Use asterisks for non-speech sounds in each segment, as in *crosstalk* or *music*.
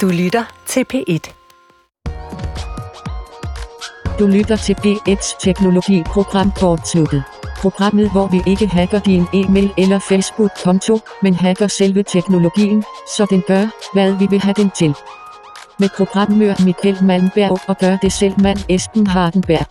Du lytter til P1. Du lytter til P1's teknologi-program kortsluttet. Programmet, hvor vi ikke hacker din e-mail eller Facebook-konto, men hacker selve teknologien, så den gør, hvad vi vil have den til. Med programmør Michael Malmberg og gør det selv mand Esben Hardenberg.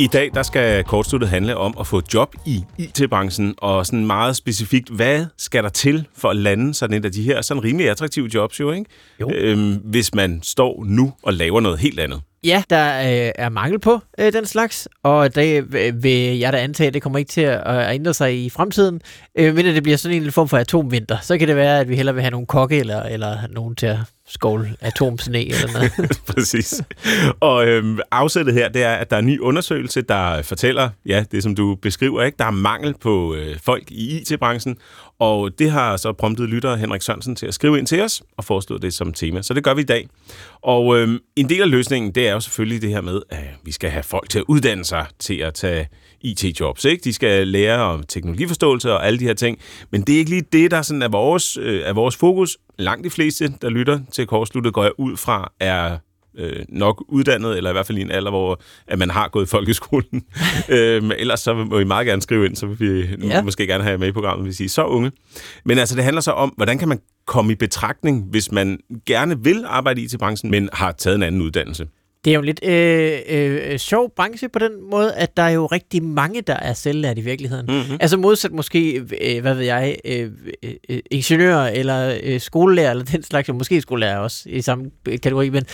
I dag der skal kortsluttet handle om at få job i IT-branchen, og sådan meget specifikt, hvad skal der til for at lande sådan et af de her sådan rimelig attraktive jobs jo, ikke? Jo. Øhm, hvis man står nu og laver noget helt andet. Ja, der øh, er mangel på øh, den slags, og det øh, vil jeg da antage, at det kommer ikke til at, at ændre sig i fremtiden. Øh, men det bliver sådan en form for atomvinter, så kan det være, at vi hellere vil have nogle kokke eller, eller nogen til at skål atomsne eller noget. *laughs* Præcis. Og øhm, afsættet her, det er, at der er en ny undersøgelse, der fortæller, ja, det som du beskriver, ikke? Der er mangel på øh, folk i IT-branchen, og det har så promptet lytter Henrik Sørensen til at skrive ind til os og foreslå det som tema. Så det gør vi i dag. Og øhm, en del af løsningen, det er jo selvfølgelig det her med, at vi skal have folk til at uddanne sig til at tage IT-jobs. Ikke? De skal lære om teknologiforståelse og alle de her ting. Men det er ikke lige det, der sådan er, vores, øh, er vores fokus. Langt de fleste, der lytter til kortsluttet, går jeg ud fra, er øh, nok uddannet, eller i hvert fald i en alder, hvor at man har gået i folkeskolen. *laughs* øhm, ellers så må I meget gerne skrive ind, så vil vi ja. måske gerne have jer med i programmet, hvis I er så unge. Men altså, det handler så om, hvordan kan man komme i betragtning, hvis man gerne vil arbejde i IT-branchen, men har taget en anden uddannelse. Det er jo en lidt øh, øh, sjov branche på den måde, at der er jo rigtig mange, der er selvlært i virkeligheden. Mm-hmm. Altså modsat måske, øh, hvad ved jeg, øh, øh, ingeniører eller øh, skolelærer, eller den slags, og måske skolelærer også i samme kategori, men,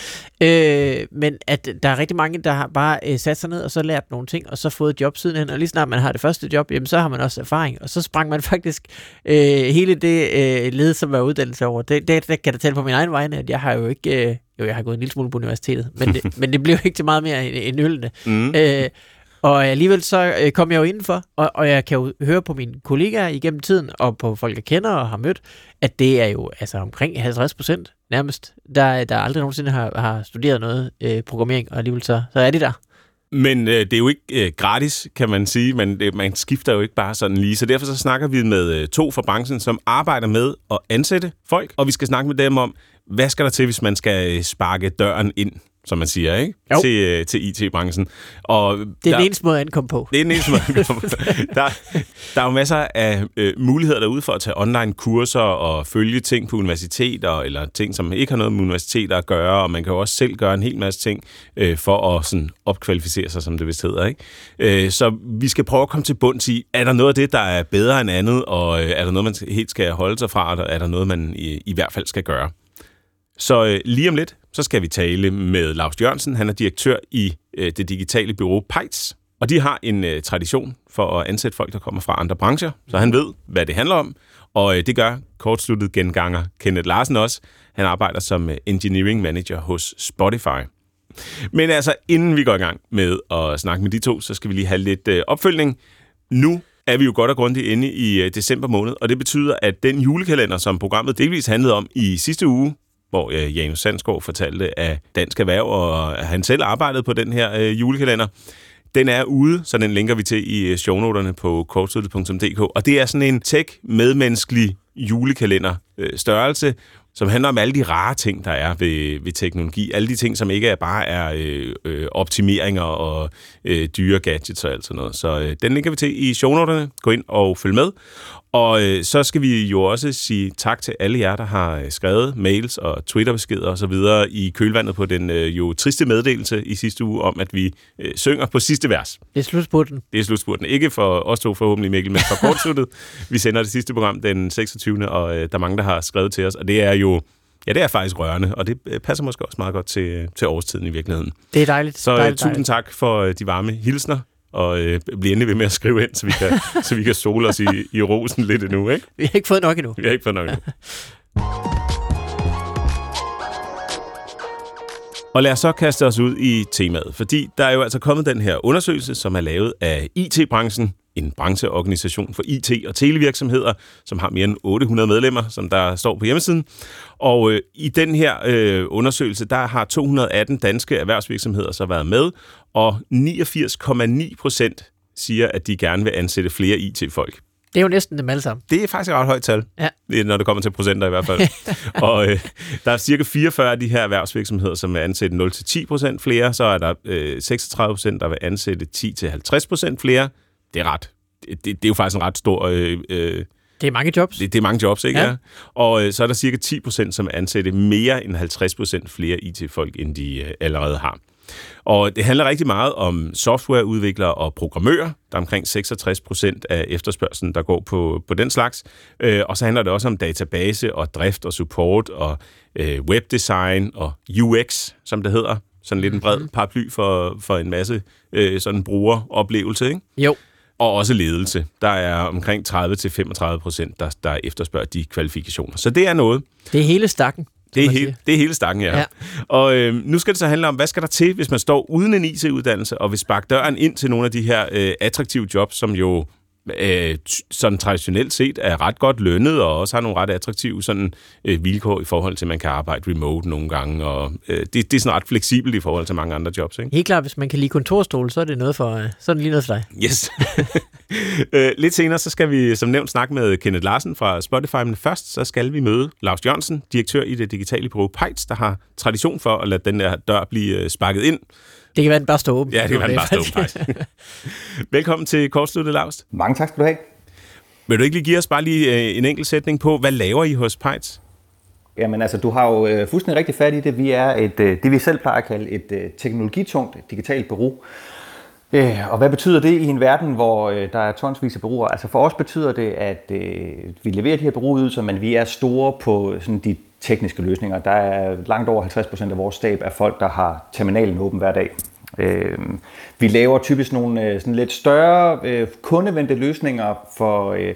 øh, men at der er rigtig mange, der har bare øh, sat sig ned og så lært nogle ting, og så fået job sidenhen, og lige snart man har det første job, jamen så har man også erfaring, og så sprang man *laughs* faktisk øh, hele det øh, led, som er uddannelse over. Det, det, det kan da tælle på min egen vegne, at jeg har jo ikke... Øh, jo, jeg har gået en lille smule på universitetet, men det, *laughs* men det blev ikke til meget mere end, end ølene. Mm. Øh, og alligevel så øh, kom jeg jo indenfor, og, og jeg kan jo høre på mine kollegaer igennem tiden, og på folk, jeg kender og har mødt, at det er jo altså omkring 50 procent nærmest, der, der aldrig nogensinde har, har studeret noget øh, programmering, og alligevel så, så er de der. Men øh, det er jo ikke øh, gratis, kan man sige, men det, man skifter jo ikke bare sådan lige. Så derfor så snakker vi med øh, to fra branchen, som arbejder med at ansætte folk, og vi skal snakke med dem om, hvad skal der til, hvis man skal øh, sparke døren ind som man siger, ikke? Jo. Til, øh, til IT-branchen. Og det er der, den eneste måde at ankomme på. Det er den eneste måde at ankomme på. *laughs* Der, der er jo masser af øh, muligheder derude for at tage online kurser og følge ting på universiteter, eller ting, som ikke har noget med universiteter at gøre, og man kan jo også selv gøre en hel masse ting øh, for at sådan, opkvalificere sig, som det vist hedder. Ikke? Øh, så vi skal prøve at komme til bunds i, er der noget af det, der er bedre end andet, og øh, er der noget, man helt skal holde sig fra, og er der noget, man i, i hvert fald skal gøre? Så øh, lige om lidt, så skal vi tale med Lars Jørgensen. Han er direktør i øh, det digitale bureau Pejts. Og de har en øh, tradition for at ansætte folk, der kommer fra andre brancher, så han ved, hvad det handler om. Og øh, det gør kortsluttet genganger Kenneth Larsen også. Han arbejder som øh, engineering manager hos Spotify. Men altså, inden vi går i gang med at snakke med de to, så skal vi lige have lidt øh, opfølgning. Nu er vi jo godt og grundigt inde i øh, december måned, og det betyder, at den julekalender, som programmet delvis handlede om i sidste uge, hvor øh, Janus Sandsgaard fortalte af Dansk Erhverv, og han selv arbejdede på den her øh, julekalender. Den er ude, så den linker vi til i øh, shownoterne på kortsluttet.dk. Og det er sådan en tech-medmenneskelig julekalender øh, størrelse, som handler om alle de rare ting, der er ved, ved teknologi. Alle de ting, som ikke er bare er øh, øh, optimeringer og øh, dyre gadgets og alt sådan noget. Så øh, den linker vi til i shownoterne. Gå ind og følg med. Og øh, så skal vi jo også sige tak til alle jer, der har øh, skrevet mails og Twitter-beskeder og så videre i kølvandet på den øh, jo triste meddelelse i sidste uge om, at vi øh, synger på sidste vers. Det er slutspurten. Det er slutspurten. Ikke for os to forhåbentlig, Mikkel, men for *laughs* kortsluttet. vi sender det sidste program den 26. og øh, der er mange, der har skrevet til os, og det er jo Ja, det er faktisk rørende, og det øh, passer måske også meget godt til, til årstiden i virkeligheden. Det er dejligt. Så dejligt, tusind dejligt. tak for de varme hilsner og øh, blive endelig ved med at skrive ind, så vi kan, *laughs* så vi kan sole os i, i rosen lidt endnu, ikke? Vi har ikke fået nok endnu. Vi har ikke fået nok endnu. *laughs* Og lad os så kaste os ud i temaet, fordi der er jo altså kommet den her undersøgelse, som er lavet af IT-branchen, en brancheorganisation for IT- og televirksomheder, som har mere end 800 medlemmer, som der står på hjemmesiden. Og øh, i den her øh, undersøgelse, der har 218 danske erhvervsvirksomheder så været med, og 89,9 procent siger, at de gerne vil ansætte flere IT-folk. Det er jo næsten dem alle sammen. Det er faktisk et ret højt tal, Ja. Når det kommer til procenter i hvert fald. *laughs* og øh, der er cirka 44 af de her erhvervsvirksomheder, som vil ansætte 0-10 procent flere. Så er der øh, 36 procent, der vil ansætte 10-50 procent flere. Det er ret. Det, det, det er jo faktisk en ret stor... Øh, øh, Det er mange jobs. det, det er mange jobs, ikke? Ja. Ja. Og øh, så er der cirka 10 procent, som ansætter mere end 50 procent flere IT-folk, end de øh, allerede har. Og det handler rigtig meget om softwareudviklere og programmører. Der er omkring 66 procent af efterspørgselen, der går på, på den slags. Øh, og så handler det også om database og drift og support og øh, webdesign og UX, som det hedder. Sådan lidt en bred paraply for, for en masse øh, sådan brugeroplevelse, ikke? Jo. Og også ledelse. Der er omkring 30-35 procent, der, der efterspørger de kvalifikationer. Så det er noget. Det er hele stakken. Det er, hele, det er hele stakken, ja. Ja. ja. Og øh, nu skal det så handle om, hvad skal der til, hvis man står uden en IT-uddannelse, og vil sparke døren ind til nogle af de her øh, attraktive jobs, som jo øh, sådan traditionelt set er ret godt lønnet, og også har nogle ret attraktive sådan, øh, vilkår i forhold til, at man kan arbejde remote nogle gange, og øh, det, det er sådan ret fleksibelt i forhold til mange andre jobs, ikke? Helt klart, hvis man kan lide kontorstol, så er det noget for, øh, så er det lige noget for dig. Yes. *laughs* lidt senere, så skal vi som nævnt snakke med Kenneth Larsen fra Spotify, men først så skal vi møde Lars Jørgensen, direktør i det digitale bureau Pejts, der har tradition for at lade den der dør blive sparket ind. Det kan være, den bare står åben. Ja, det kan være, den bare står åben, faktisk. *laughs* Velkommen til Kortsluttet, Lars. Mange tak skal du have. Vil du ikke lige give os bare lige øh, en enkelt sætning på, hvad laver I hos Pejts? Jamen altså, du har jo øh, fuldstændig rigtig fat i det. Vi er et, øh, det, vi selv plejer at kalde et øh, teknologitungt digitalt bureau. Øh, og hvad betyder det i en verden, hvor øh, der er tonsvis af bureauer? Altså for os betyder det, at øh, vi leverer de her bureauydelser, men vi er store på sådan de tekniske løsninger. Der er langt over 50% af vores stab af folk, der har terminalen åben hver dag. Øh, vi laver typisk nogle øh, sådan lidt større øh, kundevendte løsninger for øh,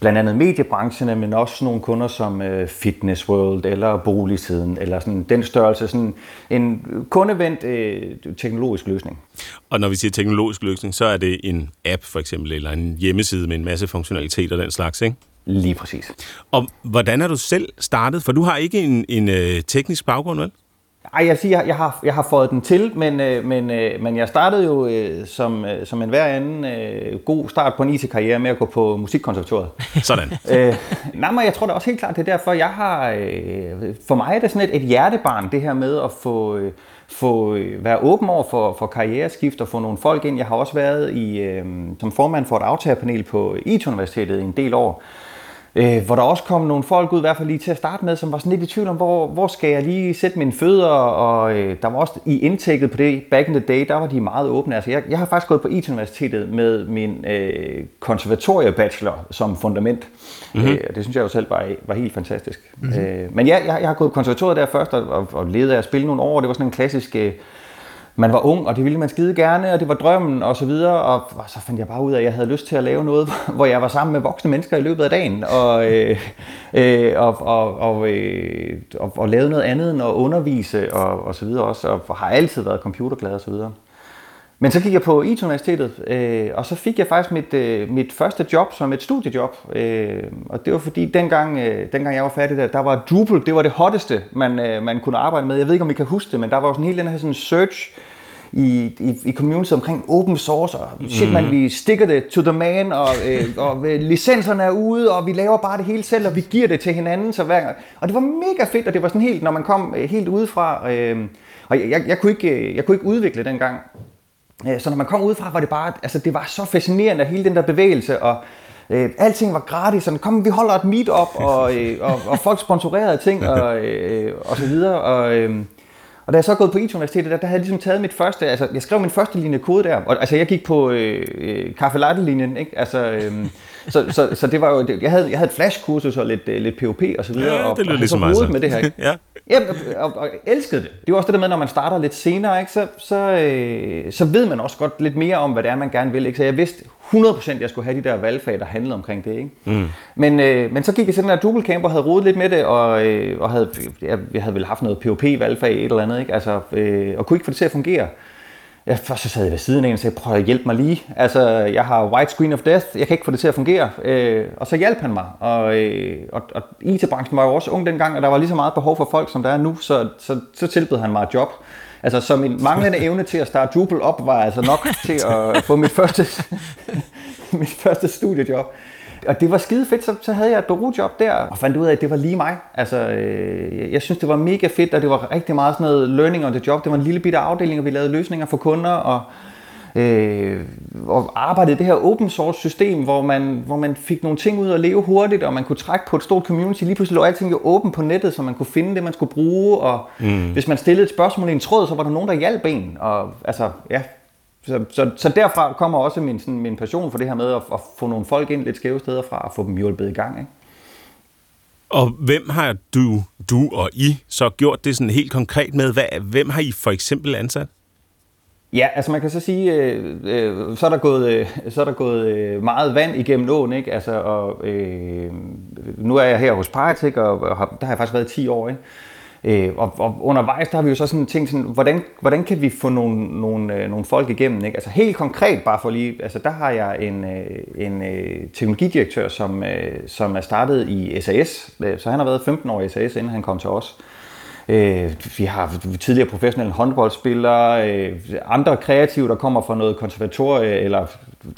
blandt andet mediebrancherne, men også nogle kunder som øh, Fitness World eller Boligsiden, eller sådan den størrelse, sådan en kundevendt øh, teknologisk løsning. Og når vi siger teknologisk løsning, så er det en app for eksempel, eller en hjemmeside med en masse funktionaliteter og den slags, ikke? Lige præcis. Og hvordan er du selv startet? For du har ikke en, en øh, teknisk baggrund, vel? Ej, jeg siger, jeg har, jeg har fået den til, men, øh, men, øh, men jeg startede jo øh, som, øh, som en hver anden øh, god start på en IT-karriere med at gå på musikkonservatoriet. *laughs* Sådan. øh, nej, men jeg tror da også helt klart, det er derfor, jeg har... Øh, for mig er det sådan et, et hjertebarn, det her med at få... Øh, få øh, være åben over for, for karriereskift og få nogle folk ind. Jeg har også været i, øh, som formand for et aftagerpanel på IT-universitetet i en del år, øh, hvor der også kom nogle folk ud, i hvert fald lige til at starte med, som var sådan lidt i tvivl om, hvor, hvor skal jeg lige sætte mine fødder, og øh, der var også i indtægget på det, back in the day, der var de meget åbne. Altså, jeg, jeg har faktisk gået på IT-universitetet med min øh, konservatorie-bachelor som fundament, mm-hmm. øh, og det synes jeg jo selv var, var helt fantastisk. Mm-hmm. Øh, men ja, jeg, jeg har gået konservatoriet der først, og, og, og levede af at spille nogle år, og det var sådan en klassisk... Øh, man var ung, og det ville man skide gerne, og det var drømmen og så videre, og, og så fandt jeg bare ud af, at jeg havde lyst til at lave noget, *laughs* hvor jeg var sammen med voksne mennesker i løbet af dagen, og, øh, øh, og, og, og, øh, og, og lave noget andet end at undervise og, og så videre også, og har altid været computerglad og så videre. Men så gik jeg på IT-universitetet, øh, og så fik jeg faktisk mit, øh, mit første job som et studiejob. Øh, og det var fordi, dengang, øh, dengang jeg var færdig der, der var Drupal, det var det hotteste, man, øh, man kunne arbejde med. Jeg ved ikke, om I kan huske det, men der var jo sådan hele den her sådan search i, i, i community omkring open source, og shit man, vi stikker det to the man, og, øh, og øh, licenserne er ude, og vi laver bare det hele selv, og vi giver det til hinanden, så hver gang. Og det var mega fedt, og det var sådan helt, når man kom øh, helt udefra, øh, og jeg, jeg, jeg, kunne ikke, øh, jeg kunne ikke udvikle dengang. Øh, så når man kom udefra, var det bare, altså det var så fascinerende, hele den der bevægelse, og øh, alting var gratis, sådan, kom, vi holder et meet-up, og, øh, og, og folk sponsorerede ting, og, øh, og så videre, og, øh, og da jeg så er gået på IT-universitetet, der, der havde jeg ligesom taget mit første, altså jeg skrev min første linje kode der, og altså jeg gik på øh, øh, kaffe latte linjen ikke? Altså, øh, så, så, så det var jo, det, jeg havde, jeg havde et flashkursus og lidt, øh, lidt POP og så videre, Ja, og, det og ligesom rodet så. med det her, ikke? *laughs* ja. Jamen, og, og, og elskede det. Det er jo også det der med, når man starter lidt senere, ikke, så, så, øh, så ved man også godt lidt mere om, hvad det er, man gerne vil. Ikke? Så jeg vidste 100% at jeg skulle have de der valgfag, der handlede omkring det. Ikke? Mm. Men, øh, men så gik jeg til den der Drupal Camp og havde rodet lidt med det, og, øh, og havde, jeg, jeg havde vel haft noget POP-valgfag et eller andet, ikke? Altså, øh, og kunne ikke få det til at fungere. Ja, først så sad jeg ved siden af en og sagde, prøv at hjælpe mig lige. Altså, jeg har white screen of death, jeg kan ikke få det til at fungere. Øh, og så hjalp han mig. Og, øh, og, og IT-branchen var jo også ung dengang, og der var lige så meget behov for folk, som der er nu, så, så, så tilbød han mig et job. Altså, så min manglende evne til at starte Drupal op, var altså nok *laughs* til at få mit første, *laughs* mit første studiejob. og det var skide fedt, så, så havde jeg et bureaujob der, og fandt ud af, at det var lige mig. Altså, øh, jeg synes, det var mega fedt, og det var rigtig meget sådan noget learning on the job. Det var en lille bitte afdeling, og vi lavede løsninger for kunder, og øh, og arbejdede i det her open source system, hvor man, hvor man fik nogle ting ud og leve hurtigt, og man kunne trække på et stort community. Lige pludselig lå alting jo åben på nettet, så man kunne finde det, man skulle bruge, og mm. hvis man stillede et spørgsmål i en tråd, så var der nogen, der hjalp en. Og, altså, ja, så, så, så derfra kommer også min, sådan, min passion for det her med at, at få nogle folk ind lidt skæve steder fra, og få dem hjulpet i gang. Ikke? Og hvem har du, du og I så gjort det sådan helt konkret med? Hvad, hvem har I for eksempel ansat? Ja, altså man kan så sige, øh, øh, så er der gået, øh, så er der gået øh, meget vand igennem åen, ikke? Altså, og, øh, nu er jeg her hos Paratek, og, og har, der har jeg faktisk været 10 år, ikke? Øh, og, og undervejs, der har vi jo så sådan tænkt sådan, hvordan, hvordan kan vi få nogle, nogle, øh, nogle folk igennem, ikke? Altså helt konkret, bare for lige, altså der har jeg en, øh, en øh, teknologidirektør, som, øh, som er startet i SAS, øh, så han har været 15 år i SAS, inden han kom til os. Øh, vi har tidligere professionelle håndboldspillere, øh, andre kreative, der kommer fra noget konservatorie, eller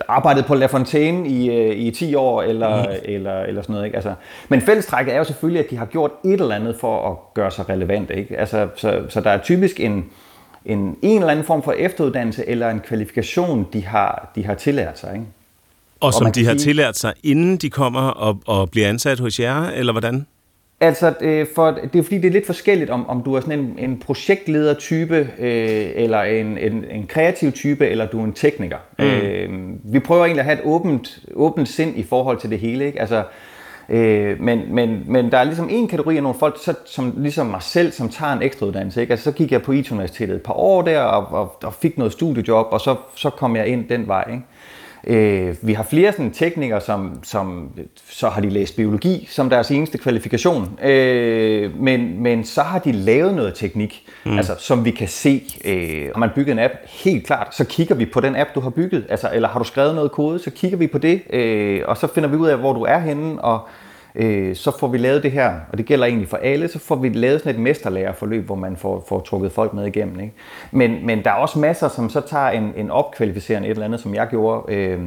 arbejdet på La Fontaine i, øh, i 10 år, eller, mm. eller, eller sådan noget. Ikke? Altså, men fællestrækket er jo selvfølgelig, at de har gjort et eller andet for at gøre sig relevante. Ikke? Altså, så, så der er typisk en, en, en eller anden form for efteruddannelse, eller en kvalifikation, de har, de har tillært sig. Ikke? Og, og som de har sige, tillært sig, inden de kommer og, og bliver ansat hos jer, eller hvordan? Altså, øh, for, det er fordi, det er lidt forskelligt, om, om du er sådan en, en projektleder-type, øh, eller en, en, en kreativ type, eller du er en tekniker. Mm. Øh, vi prøver egentlig at have et åbent, åbent sind i forhold til det hele. Ikke? Altså, øh, men, men, men der er ligesom en kategori af nogle folk, så, som ligesom mig selv, som tager en ekstra uddannelse. Ikke? Altså, så gik jeg på IT-universitetet et par år der, og, og, og fik noget studiejob, og så, så kom jeg ind den vej. Ikke? Øh, vi har flere sådan teknikere, som, som så har de læst biologi som deres eneste kvalifikation, øh, men, men så har de lavet noget teknik, mm. altså, som vi kan se. Øh, om man bygger en app, helt klart, så kigger vi på den app, du har bygget, altså, eller har du skrevet noget kode, så kigger vi på det, øh, og så finder vi ud af, hvor du er henne, og øh, så får vi lavet det her, og det gælder egentlig for alle, så får vi lavet sådan et mesterlærerforløb, hvor man får, får trukket folk med igennem. Ikke? Men, men der er også masser, som så tager en, en opkvalificerende et eller andet, som jeg gjorde, øh,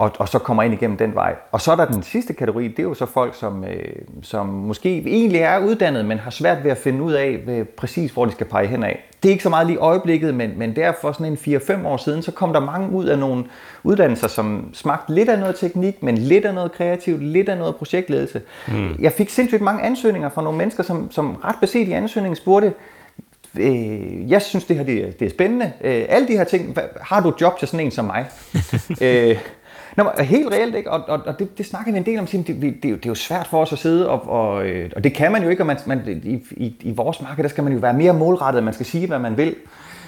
og, og så kommer ind igennem den vej. Og så er der den sidste kategori, det er jo så folk, som, øh, som måske egentlig er uddannet, men har svært ved at finde ud af ved, præcis, hvor de skal pege hen af. Det er ikke så meget lige øjeblikket, men, men derfor sådan en 4-5 år siden, så kom der mange ud af nogle uddannelser, som smagte lidt af noget teknik, men lidt af noget kreativt, lidt af noget projektledelse. Mm. Jeg fik sindssygt mange ansøgninger fra nogle mennesker, som, som ret beset i ansøgningen spurgte, øh, jeg synes, det her det, det er spændende. Øh, alle de her ting, har du job til sådan en som mig? *laughs* øh, Nå, helt reelt, ikke? Og, og, og det, det snakker vi en del om, det, det, det, er jo, det er jo svært for os at sidde, og, og, øh, og det kan man jo ikke, og man, man, i, i, i vores marked, der skal man jo være mere målrettet, man skal sige, hvad man vil.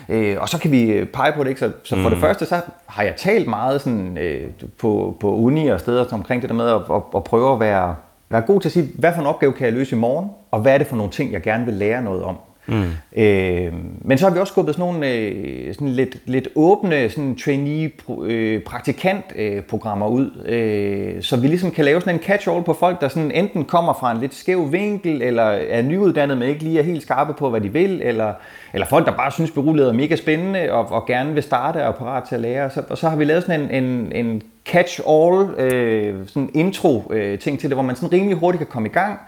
Øh, og så kan vi øh, pege på det, ikke? Så, så for mm. det første, så har jeg talt meget sådan, øh, på, på uni og steder omkring det der med at, at, at prøve at være, være god til at sige, hvad for en opgave kan jeg løse i morgen, og hvad er det for nogle ting, jeg gerne vil lære noget om. Mm. Øh, men så har vi også skubbet sådan nogle øh, sådan lidt, lidt åbne sådan trainee-praktikant-programmer øh, øh ud, øh, så vi ligesom kan lave sådan en catch-all på folk, der sådan enten kommer fra en lidt skæv vinkel, eller er nyuddannet, men ikke lige er helt skarpe på, hvad de vil, eller, eller folk, der bare synes, beruleder er mega spændende, og, og gerne vil starte og er parat til at lære. Så, og så har vi lavet sådan en, en, en catch-all øh, sådan intro-ting øh, til det, hvor man sådan rimelig hurtigt kan komme i gang,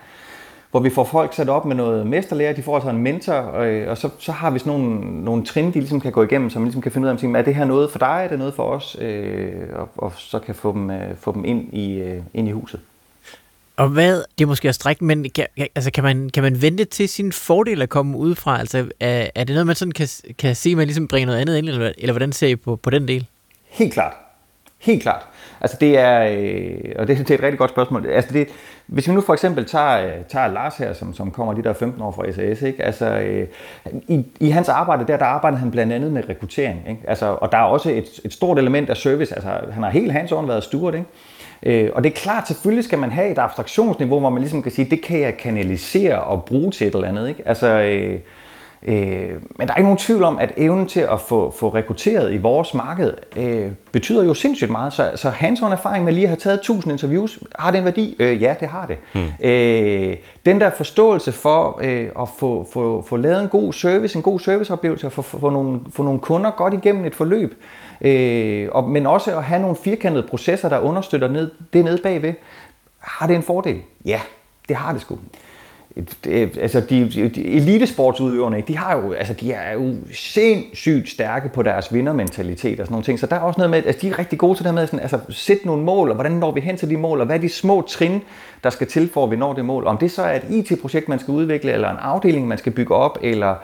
hvor vi får folk sat op med noget mesterlærer, de får altså en mentor, og, øh, og så, så har vi sådan nogle, nogle trin, de ligesom kan gå igennem, så man ligesom kan finde ud af, om, er det her noget for dig, er det noget for os, øh, og, og så kan få dem, øh, få dem ind, i, øh, ind i huset. Og hvad, det er måske at strække, men kan, altså kan, man, kan man vente til sin fordel at komme udefra? Altså er, er det noget, man sådan kan, kan se, at man ligesom bringer noget andet ind, eller, eller hvordan ser I på, på den del? Helt klart. Helt klart. Altså det er, øh, og det, det er et rigtig godt spørgsmål. Altså det, hvis vi nu for eksempel tager, øh, tager Lars her, som, som kommer de der 15 år fra SAS, ikke? Altså, øh, i, i hans arbejde der, der arbejder han blandt andet med rekruttering. Ikke? Altså, og der er også et, et stort element af service. Altså, han har helt hands on været steward, ikke? Øh, og det er klart, selvfølgelig skal man have et abstraktionsniveau, hvor man ligesom kan sige, det kan jeg kanalisere og bruge til et eller andet. Ikke? Altså, øh, Øh, men der er ikke nogen tvivl om, at evnen til at få, få rekrutteret i vores marked øh, betyder jo sindssygt meget. Så, så hands erfaring med lige at have taget 1000 interviews, har det en værdi? Øh, ja, det har det. Hmm. Øh, den der forståelse for øh, at få, få, få lavet en god service, en god serviceoplevelse, og få, få, nogle, få nogle kunder godt igennem et forløb, øh, og, men også at have nogle firkantede processer, der understøtter ned, det ned bagved, har det en fordel? Ja, det har det sgu altså de, de elitesportsudøverne, de har jo, altså de er jo sindssygt stærke på deres vindermentalitet og sådan nogle ting. Så der er også noget med, at altså de er rigtig gode til det med at sådan, altså, sætte nogle mål, og hvordan når vi hen til de mål, og hvad er de små trin, der skal til for, at vi når det mål. Om det så er et IT-projekt, man skal udvikle, eller en afdeling, man skal bygge op, eller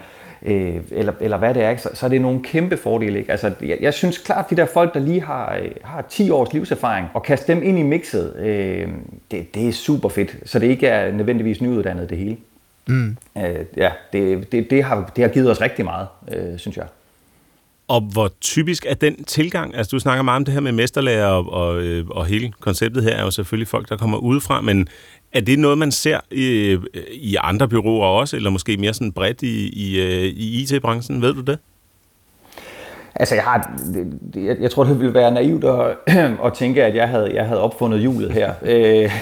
øh, eller, eller hvad det er, så, så er det nogle kæmpe fordele. Ikke? Altså, jeg, jeg synes klart, de der folk, der lige har, øh, har 10 års livserfaring, og kaste dem ind i mixet, øh, det, det er super fedt, så det ikke er nødvendigvis nyuddannet det hele. Mm. Øh, ja, det, det, det, har, det har givet os rigtig meget, øh, synes jeg. Og hvor typisk er den tilgang? Altså, du snakker meget om det her med mesterlærer, og, og, øh, og hele konceptet her er jo selvfølgelig folk, der kommer udefra, men er det noget, man ser i, øh, i andre byråer også, eller måske mere sådan bredt i, i, øh, i IT-branchen? Ved du det? Altså, jeg, har, jeg, jeg tror, det ville være naivt at, *clears throat* at tænke, at jeg havde, jeg havde opfundet hjulet her. øh,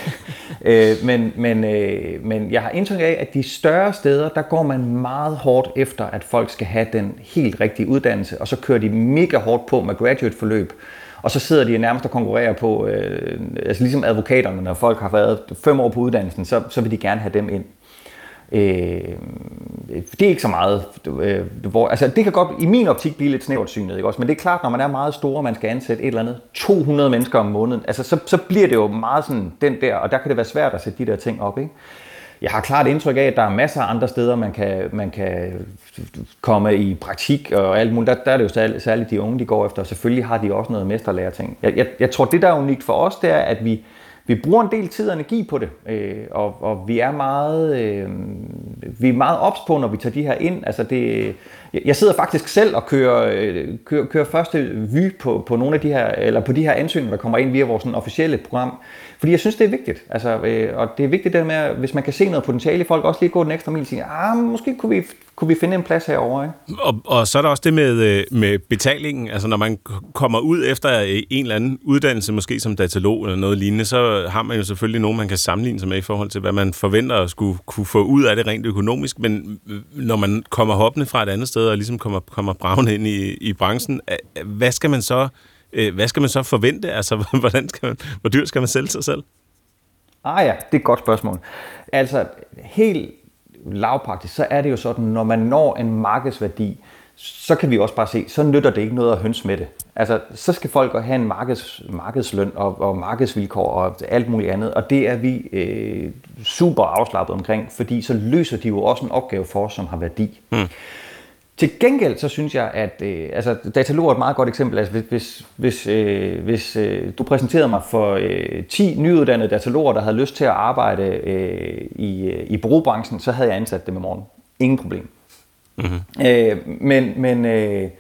*laughs* øh, men, men, øh, men jeg har indtryk af, at de større steder, der går man meget hårdt efter, at folk skal have den helt rigtige uddannelse, og så kører de mega hårdt på med graduate-forløb. Og så sidder de nærmest og konkurrerer på, øh, altså ligesom advokaterne, når folk har været fem år på uddannelsen, så, så vil de gerne have dem ind. Øh, det er ikke så meget. Øh, hvor, altså, det kan godt i min optik blive lidt snævert synet, ikke også? men det er klart, når man er meget stor, og man skal ansætte et eller andet 200 mennesker om måneden, altså, så, så bliver det jo meget sådan den der, og der kan det være svært at sætte de der ting op. Ikke? Jeg har klart indtryk af, at der er masser af andre steder, man kan, man kan komme i praktik og alt muligt. Der, der er det jo særligt, særligt de unge, de går efter, og selvfølgelig har de også noget mesterlærer ting. Jeg, jeg, jeg tror, det der er unikt for os, det er, at vi, vi bruger en del tid og energi på det, øh, og, og vi er meget, øh, vi er meget ops på, når vi tager de her ind. Altså det, jeg sidder faktisk selv og kører, øh, kører, kører første vy på, på nogle af de her, eller på de her ansøgninger, der kommer ind via vores sådan, officielle program. Fordi jeg synes, det er vigtigt. Altså, øh, og det er vigtigt det med, at hvis man kan se noget potentiale i folk, også lige gå den ekstra mil og sige, ah, måske kunne vi, kunne vi finde en plads herovre. Ikke? Og, og så er der også det med, øh, med betalingen. Altså når man kommer ud efter en eller anden uddannelse, måske som datalog eller noget lignende, så har man jo selvfølgelig nogen, man kan sammenligne sig med i forhold til, hvad man forventer at skulle kunne få ud af det rent økonomisk. Men øh, når man kommer hoppende fra et andet sted og ligesom kommer, kommer bravende ind i, i branchen, hvad skal man så øh, hvad skal man så forvente? Altså, *laughs* hvordan skal man, hvor dyrt skal man sælge sig selv? Ah ja, det er et godt spørgsmål. Altså, helt lavpraktisk, så er det jo sådan, når man når en markedsværdi, så kan vi også bare se, så nytter det ikke noget at høns med det. Altså, så skal folk have en markeds, markedsløn og, og markedsvilkår og alt muligt andet, og det er vi øh, super afslappet omkring, fordi så løser de jo også en opgave for os, som har værdi. Mm. Til gengæld så synes jeg, at øh, altså, Datalog er et meget godt eksempel. Altså, hvis hvis, øh, hvis øh, du præsenterede mig for øh, 10 nyuddannede dataloger, der havde lyst til at arbejde øh, i, øh, i bureaubranchen, så havde jeg ansat dem i morgen. Ingen problem. Mm-hmm. Øh, men men, øh,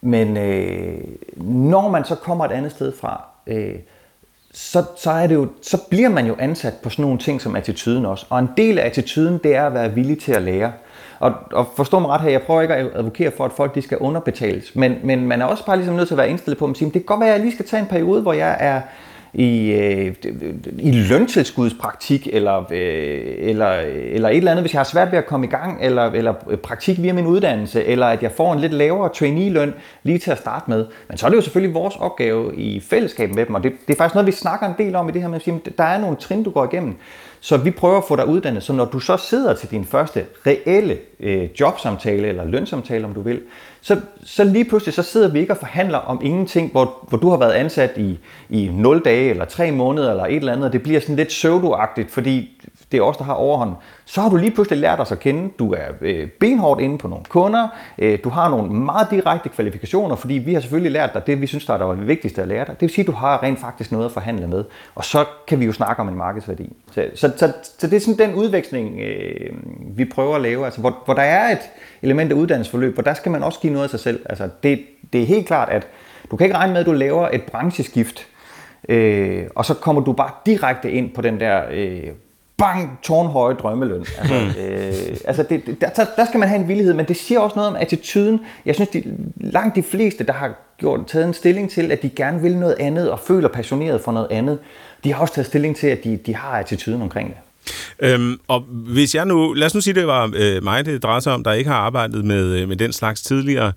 men øh, når man så kommer et andet sted fra, øh, så, så, er det jo, så bliver man jo ansat på sådan nogle ting som attituden også. Og en del af attituden, det er at være villig til at lære. Og, og forstå mig ret her, jeg prøver ikke at advokere for, at folk de skal underbetales, men, men man er også bare ligesom nødt til at være indstillet på, at sige, det kan godt være, at jeg lige skal tage en periode, hvor jeg er i, øh, i løntilskudspraktik, eller, øh, eller, eller et eller andet, hvis jeg har svært ved at komme i gang, eller, eller praktik via min uddannelse, eller at jeg får en lidt lavere trainee-løn lige til at starte med. Men så er det jo selvfølgelig vores opgave i fællesskab med dem, og det, det er faktisk noget, vi snakker en del om i det her med at sige, der er nogle trin, du går igennem. Så vi prøver at få dig uddannet, så når du så sidder til din første reelle øh, jobsamtale eller lønsamtale, om du vil, så, så lige pludselig så sidder vi ikke og forhandler om ingenting, hvor, hvor du har været ansat i, i 0 dage eller 3 måneder eller et eller andet, og det bliver sådan lidt pseudoagtigt, fordi det er os, der har overhånden, så har du lige pludselig lært os at kende. Du er øh, benhårdt inde på nogle kunder. Øh, du har nogle meget direkte kvalifikationer, fordi vi har selvfølgelig lært dig det, vi synes, der er det vigtigste at lære dig. Det vil sige, at du har rent faktisk noget at forhandle med. Og så kan vi jo snakke om en markedsværdi. Så, så, så, så det er sådan den udveksling, øh, vi prøver at lave. Altså, hvor, hvor der er et element af uddannelsesforløb, hvor der skal man også give noget af sig selv. Altså, det, det er helt klart, at du kan ikke regne med, at du laver et brancheskift, øh, og så kommer du bare direkte ind på den der... Øh, bang, tårnhøje drømmeløn. Altså, mm. øh, altså det, der, der skal man have en villighed, men det siger også noget om attituden. Jeg synes, de, langt de fleste, der har gjort, taget en stilling til, at de gerne vil noget andet og føler passioneret for noget andet, de har også taget stilling til, at de, de har attituden omkring det. Øhm, og hvis jeg nu, lad os nu sige, det var øh, mig, det drejer sig om, der ikke har arbejdet med, øh, med den slags tidligere,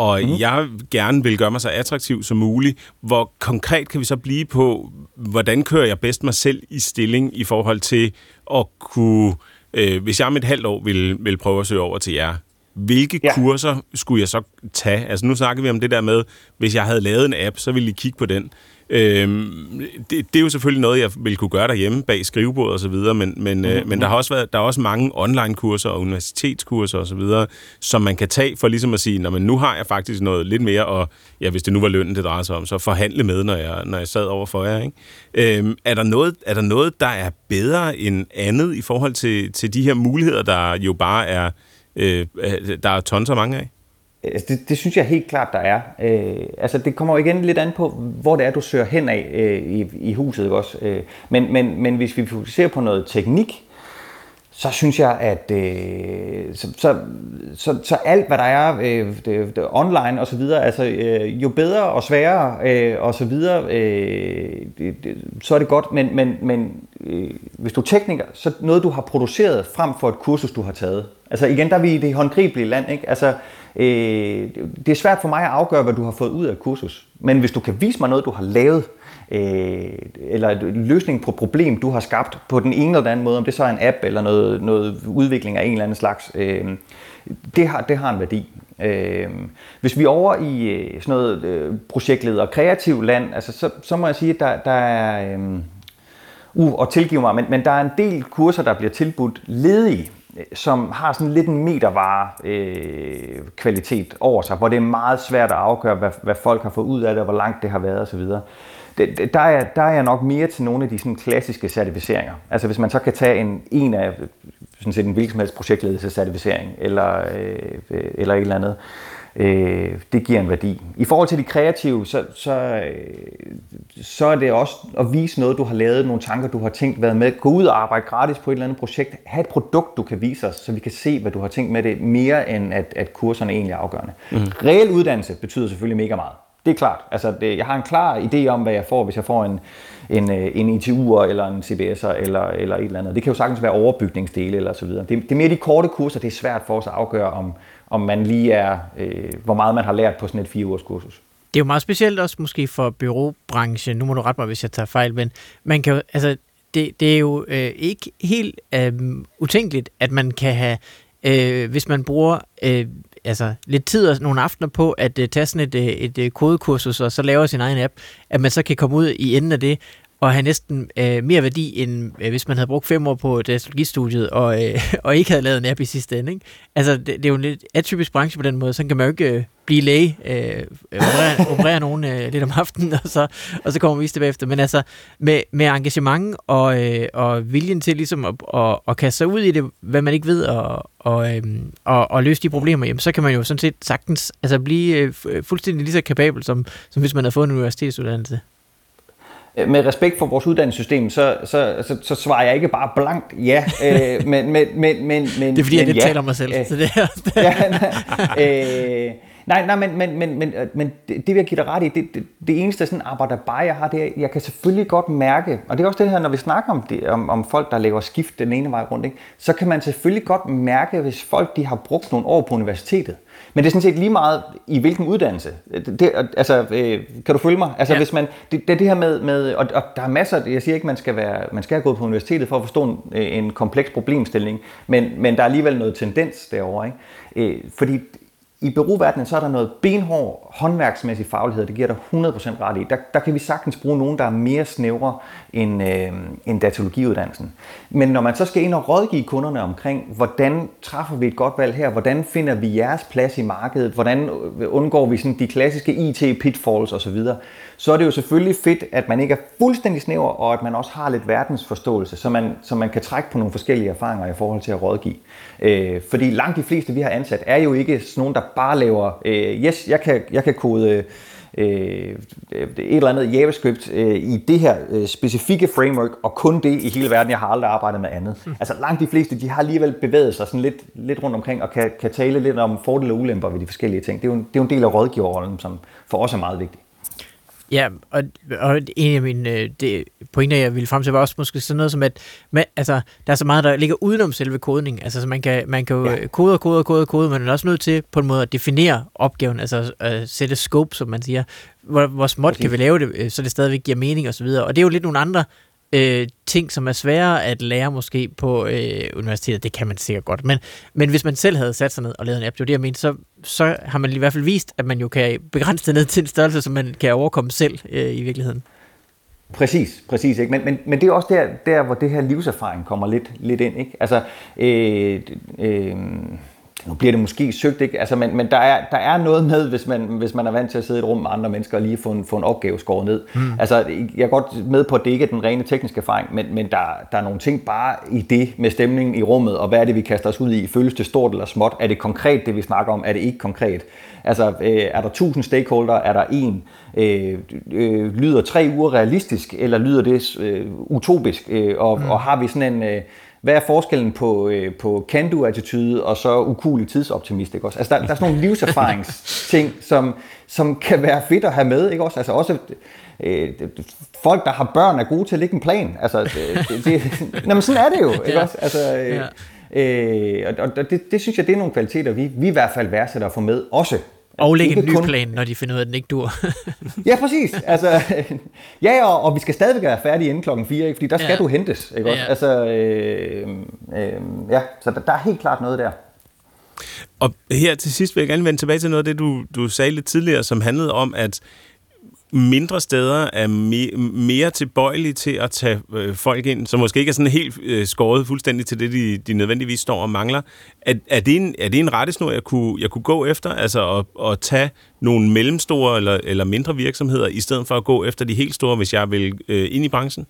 og mm. jeg gerne vil gøre mig så attraktiv som muligt. Hvor konkret kan vi så blive på, hvordan kører jeg bedst mig selv i stilling i forhold til at kunne, øh, hvis jeg om et halvt år vil, vil prøve at søge over til jer, hvilke ja. kurser skulle jeg så tage? Altså nu snakker vi om det der med, hvis jeg havde lavet en app, så ville I kigge på den. Øhm, det, det er jo selvfølgelig noget, jeg vil kunne gøre derhjemme bag skrivebordet og så videre, men, men, mm-hmm. øh, men der har også været der er også mange online-kurser og universitetskurser og så videre, som man kan tage for ligesom at sige, når men nu har jeg faktisk noget lidt mere, og ja, hvis det nu var lønnen, det drejer sig om, så forhandle med, når jeg, når jeg sad over for jer. Ikke? Øhm, er, der noget, er der noget, der er bedre end andet i forhold til, til de her muligheder, der jo bare er, øh, der er tons af mange af? Altså, det, det synes jeg helt klart, der er. Øh, altså, det kommer jo igen lidt an på, hvor det er, du søger hen af øh, i, i huset. Ikke også? Øh, men, men, men hvis vi fokuserer på noget teknik, så synes jeg, at øh, så, så, så, så alt, hvad der er øh, det, det, online og så videre, altså øh, jo bedre og sværere øh, og så videre, øh, det, det, så er det godt. Men, men, men øh, hvis du er tekniker, så noget, du har produceret frem for et kursus, du har taget. Altså igen, der er vi i det håndgribelige land. Ikke? Altså, Øh, det er svært for mig at afgøre, hvad du har fået ud af kursus. Men hvis du kan vise mig noget, du har lavet, øh, eller en løsning på et problem, du har skabt på den ene eller den anden måde, om det så er en app eller noget, noget udvikling af en eller anden slags, øh, det, har, det har en værdi. Øh, hvis vi er over i øh, sådan noget øh, projektleder og kreativ land, altså, så, så må jeg sige, at der, der er... Øh, uh, og tilgive mig, men, men der er en del kurser, der bliver tilbudt ledige som har sådan lidt en metervare øh, kvalitet over sig, hvor det er meget svært at afgøre, hvad, hvad folk har fået ud af det, og hvor langt det har været osv. Det, der, er, der er jeg nok mere til nogle af de sådan klassiske certificeringer. Altså hvis man så kan tage en, en af sådan set en hvilken som helst projektledelsescertificering, eller, øh, øh eller et eller andet, øh, det giver en værdi. I forhold til de kreative, så, så, øh, så er det også at vise noget, du har lavet, nogle tanker, du har tænkt, været med. Gå ud og arbejde gratis på et eller andet projekt. Ha' et produkt, du kan vise os, så vi kan se, hvad du har tænkt med det, mere end at, at kurserne egentlig er afgørende. Mm. Reel uddannelse betyder selvfølgelig mega meget. Det er klart. Altså, det, jeg har en klar idé om, hvad jeg får, hvis jeg får en, en, øh, en ITU'er eller en CBS'er eller, eller et eller andet. Det kan jo sagtens være overbygningsdele eller så videre. Det, det er mere de korte kurser, det er svært for os at afgøre, om, om man lige er, øh, hvor meget man har lært på sådan et fire ugers kursus. Det er jo meget specielt også måske for byråbranchen. Nu må du rette mig, hvis jeg tager fejl, men man kan jo, altså, det, det er jo øh, ikke helt øh, utænkeligt, at man kan have, øh, hvis man bruger øh, altså, lidt tid og nogle aftener på at øh, tage sådan et, øh, et, et kodekursus og så lave sin egen app, at man så kan komme ud i enden af det og have næsten øh, mere værdi, end øh, hvis man havde brugt fem år på datalogistudiet, og, øh, *laughs* og ikke havde lavet en app i sidste ende. Ikke? Altså, det, det er jo en lidt atypisk branche på den måde. Så kan man jo ikke øh, blive læge, øh, operere, operere *laughs* nogen øh, lidt om aftenen, og så, og så kommer vi tilbage efter. Men altså, med, med engagement og, øh, og viljen til ligesom at, at, at kaste sig ud i det, hvad man ikke ved, og, og, øh, og, og løse de problemer, jamen, så kan man jo sådan set sagtens altså, blive øh, fuldstændig lige så kapabel, som, som hvis man havde fået en universitetsuddannelse. Øh, med respekt for vores uddannelsessystem, så, så, så, så svarer jeg ikke bare blankt ja, øh, men, men, men, men, men... *laughs* Det er fordi, men, jeg lidt ja. taler mig selv. Øh, så det er, *laughs* ja, nej, øh, nej, nej, men, men, men, men, men det, det vil jeg give dig ret i. Det, det, det eneste sådan arbejder bare, jeg har, det er, jeg kan selvfølgelig godt mærke, og det er også det her, når vi snakker om, det, om, om folk, der laver skift den ene vej rundt, ikke, så kan man selvfølgelig godt mærke, hvis folk de har brugt nogle år på universitetet, men det er sådan set lige meget i hvilken uddannelse. Det, altså, øh, kan du følge mig? Altså, ja. hvis man, det, det, det her med, med og, og, der er masser, jeg siger ikke, man skal, være, man skal have gået på universitetet for at forstå en, en kompleks problemstilling, men, men der er alligevel noget tendens derovre. Ikke? Øh, fordi i bureauverdenen, så er der noget benhård håndværksmæssig faglighed, det giver dig 100% ret i. Der, der kan vi sagtens bruge nogen, der er mere snævre end, øh, end datalogiuddannelsen. Men når man så skal ind og rådgive kunderne omkring, hvordan træffer vi et godt valg her, hvordan finder vi jeres plads i markedet, hvordan øh, undgår vi sådan de klassiske IT-pitfalls osv., så er det jo selvfølgelig fedt, at man ikke er fuldstændig snæver, og at man også har lidt verdensforståelse, så man, så man kan trække på nogle forskellige erfaringer i forhold til at rådgive. Øh, fordi langt de fleste, vi har ansat, er jo ikke sådan nogen, der bare laver, øh, yes, jeg kan, jeg kan kode øh, et eller andet JavaScript øh, i det her øh, specifikke framework, og kun det i hele verden. Jeg har aldrig arbejdet med andet. Mm. Altså langt de fleste, de har alligevel bevæget sig sådan lidt, lidt rundt omkring, og kan, kan tale lidt om fordele og ulemper ved de forskellige ting. Det er jo, det er jo en del af rådgiverrollen, som for os er meget vigtig. Ja, og, og en af mine øh, det, pointer, jeg ville frem til, var også måske sådan noget som, at man, altså, der er så meget, der ligger udenom selve kodning. Altså, så man kan, man kan jo ja. kode og kode og kode og kode, men man er også nødt til på en måde at definere opgaven, altså at sætte scope, som man siger. Hvor, hvor småt kan vi lave det, øh, så det stadigvæk giver mening osv. Og, og det er jo lidt nogle andre øh, ting, som er svære at lære måske på øh, universitetet. Det kan man sikkert godt. Men, men hvis man selv havde sat sig ned og lavet en app, det var det, jeg mente, så, så har man i hvert fald vist, at man jo kan begrænse det ned til en størrelse, som man kan overkomme selv øh, i virkeligheden. Præcis, præcis. Ikke? Men, men, men det er også der, der, hvor det her livserfaring kommer lidt, lidt ind. Ikke? Altså, øh, øh, nu bliver det måske søgt, ikke? Altså, men, men der, er, der er noget med, hvis man, hvis man er vant til at sidde i et rum med andre mennesker og lige få en, få en opgave skåret ned. Mm. Altså, jeg er godt med på, at det ikke er den rene tekniske erfaring, men, men der, der er nogle ting bare i det med stemningen i rummet, og hvad er det, vi kaster os ud i? Føles det stort eller småt? Er det konkret, det vi snakker om? Er det ikke konkret? Altså, øh, er der tusind stakeholder? Er der en? Øh, øh, lyder tre uger realistisk, eller lyder det øh, utopisk? Øh, og, mm. og har vi sådan en... Øh, hvad er forskellen på, øh, på can-do-attitude og så ukulig tidsoptimist? Ikke også? Altså, der, der er sådan nogle livserfaringsting, *laughs* som, som kan være fedt at have med. Ikke også? Altså også øh, folk, der har børn, er gode til at lægge en plan. Altså, det, det, *laughs* det, men sådan er det jo. Ikke ja. også? Altså, øh, ja. Øh, og det, det synes jeg, det er nogle kvaliteter, vi, vi i hvert fald værdsætter at få med også. Og lægge en ny kun... plan, når de finder ud af, at den ikke dur. *laughs* ja, præcis. Altså, *laughs* ja, og, og vi skal stadigvæk være færdige inden klokken 4, ikke? fordi der skal ja. du hentes. Ikke? Ja. Altså, øh, øh, ja, så der, der er helt klart noget der. Og her til sidst vil jeg gerne vende tilbage til noget af det, du, du sagde lidt tidligere, som handlede om, at mindre steder er me, mere tilbøjelige til at tage øh, folk ind, som måske ikke er sådan helt øh, skåret fuldstændig til det, de, de nødvendigvis står og mangler. Er, er, det, en, er det en rettesnor, jeg kunne, jeg kunne gå efter? Altså at, at tage nogle mellemstore eller, eller mindre virksomheder, i stedet for at gå efter de helt store, hvis jeg vil øh, ind i branchen?